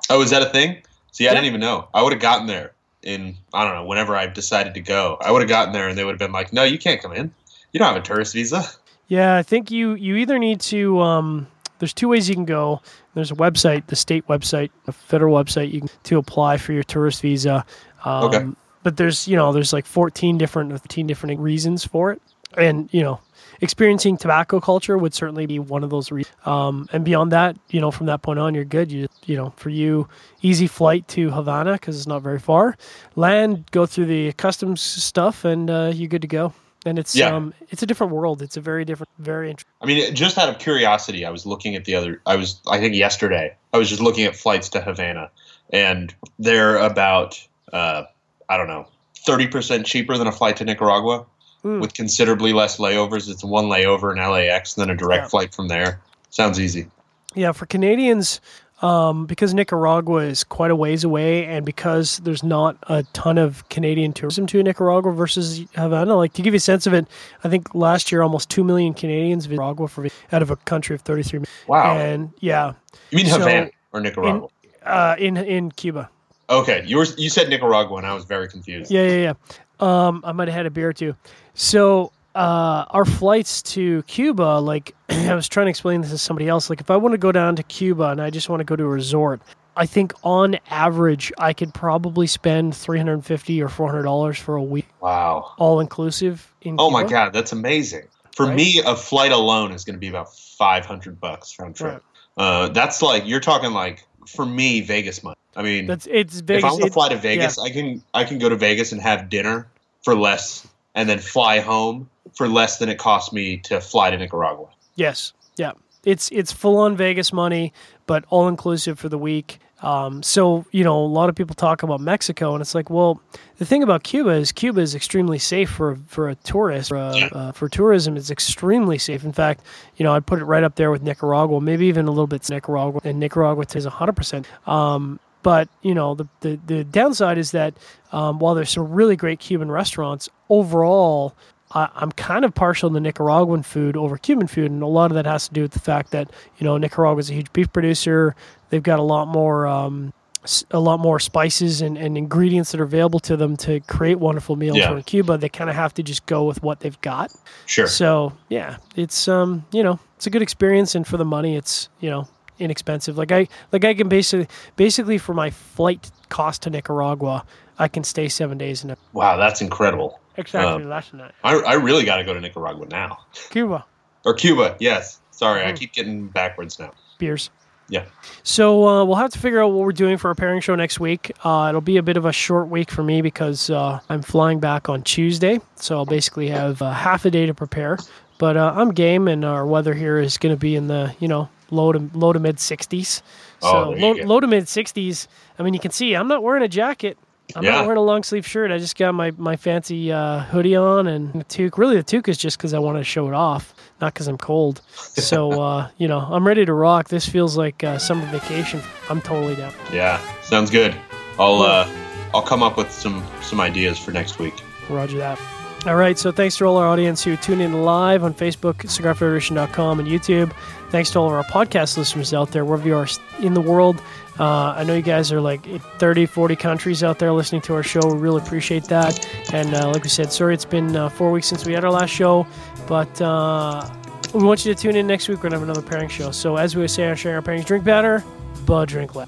Oh, is that a thing? See, I Yeah. didn't even know. I would have gotten there in I don't know whenever I decided to go. I would have gotten there and they would have been like, "No, you can't come in. You don't have a tourist visa." Yeah, I think you you either need to. Um, there's two ways you can go. There's a website, the state website, a federal website, you can to apply for your tourist visa. Um, Okay. But there's you know there's like 14 different 15 different reasons for it, and you know experiencing tobacco culture would certainly be one of those reasons. Um, and beyond that, you know from that point on, you're good. You you know for you, easy flight to Havana because it's not very far. Land, go through the customs stuff, and uh, you're good to go. And it's Yeah. um it's a different world. It's a very different, very interesting. I mean, just out of curiosity, I was looking at the other. I was, I think, yesterday. I was just looking at flights to Havana, and they're about, uh, I don't know, thirty percent cheaper than a flight to Nicaragua, Hmm. with considerably less layovers. It's one layover in LAX, and then a direct Yeah. flight from there. Sounds easy. Yeah, for Canadians, um, because Nicaragua is quite a ways away, and because there's not a ton of Canadian tourism to Nicaragua versus Havana, like to give you a sense of it, I think last year almost two million Canadians visited Nicaragua for, out of a country of 33 million. Wow. And yeah, you mean so- Havana or Nicaragua? uh, in in Cuba. okay, you were, you said Nicaragua, and I was very confused. Yeah, yeah, yeah. Um, I might have had a beer or two. So uh, our flights to Cuba, like I was trying to explain this to somebody else. Like if I want to go down to Cuba and I just want to go to a resort, I think on average I could probably spend three hundred and fifty or four hundred dollars for a week, Wow. all inclusive. In Oh my god, that's amazing. For Right? me, a flight alone is going to be about five hundred bucks round trip. Uh, that's like you're talking like for me Vegas money. I mean, That's it's if I want to fly to Vegas, I can I can go to Vegas and have dinner for less, and then fly home for less than it cost me to fly to Nicaragua. Yes, yeah. It's it's full on Vegas money, but all inclusive for the week. Um, so you know, a lot of people talk about Mexico, and it's like, well, the thing about Cuba is Cuba is extremely safe for for a tourist. For, uh, Yeah. uh, for tourism, it's extremely safe. In fact, you know, I'd put it right up there with Nicaragua, maybe even a little bit Nicaragua, and Nicaragua is hundred percent. But you know, the the, the downside is that um, while there's some really great Cuban restaurants, overall, I, I'm kind of partial to Nicaraguan food over Cuban food, and a lot of that has to do with the fact that you know Nicaragua is a huge beef producer. They've got a lot more. Um, a lot more spices and, and ingredients that are available to them to create wonderful meals. Yeah. Where in Cuba, they kind of have to just go with what they've got. Sure. So yeah, it's um you know it's a good experience, and for the money, it's you know inexpensive. Like I like I can basically basically for my flight cost to Nicaragua, I can stay seven days in a Wow, that's incredible. exactly than that. I, I really got to go to Nicaragua now Cuba or Cuba. Yes. Sorry, I Mhm. keep getting backwards now. beers. Yeah. So uh, we'll have to figure out what we're doing for our pairing show next week. Uh, it'll be a bit of a short week for me because uh, I'm flying back on Tuesday, so I'll basically have uh, half a day to prepare. But uh, I'm game, and our weather here is going to be in the you know low to low to mid 60s. So Oh, low, low to mid 60s. I mean, you can see I'm not wearing a jacket. I'm Yeah. not wearing a long sleeve shirt. I just got my, my fancy uh, hoodie on and the toque. Really, the toque is just because I want to show it off, not because I'm cold. So, uh, you know, I'm ready to rock. This feels like uh, summer vacation. I'm totally down. Yeah, sounds good. I'll uh, I'll come up with some some ideas for next week. Roger that. All right. So thanks to all our audience who tuned in live on Facebook, cigarfederation.com, and YouTube. Thanks to all of our podcast listeners out there, wherever you are in the world. Uh, I know you guys are like 30, 40 countries out there listening to our show. We really appreciate that. And uh, like we said, sorry it's been uh, four weeks since we had our last show, but uh, We want you to tune in next week. We're going to have another pairing show. So, as we say on Sharing Our Pairings, drink better, but drink less.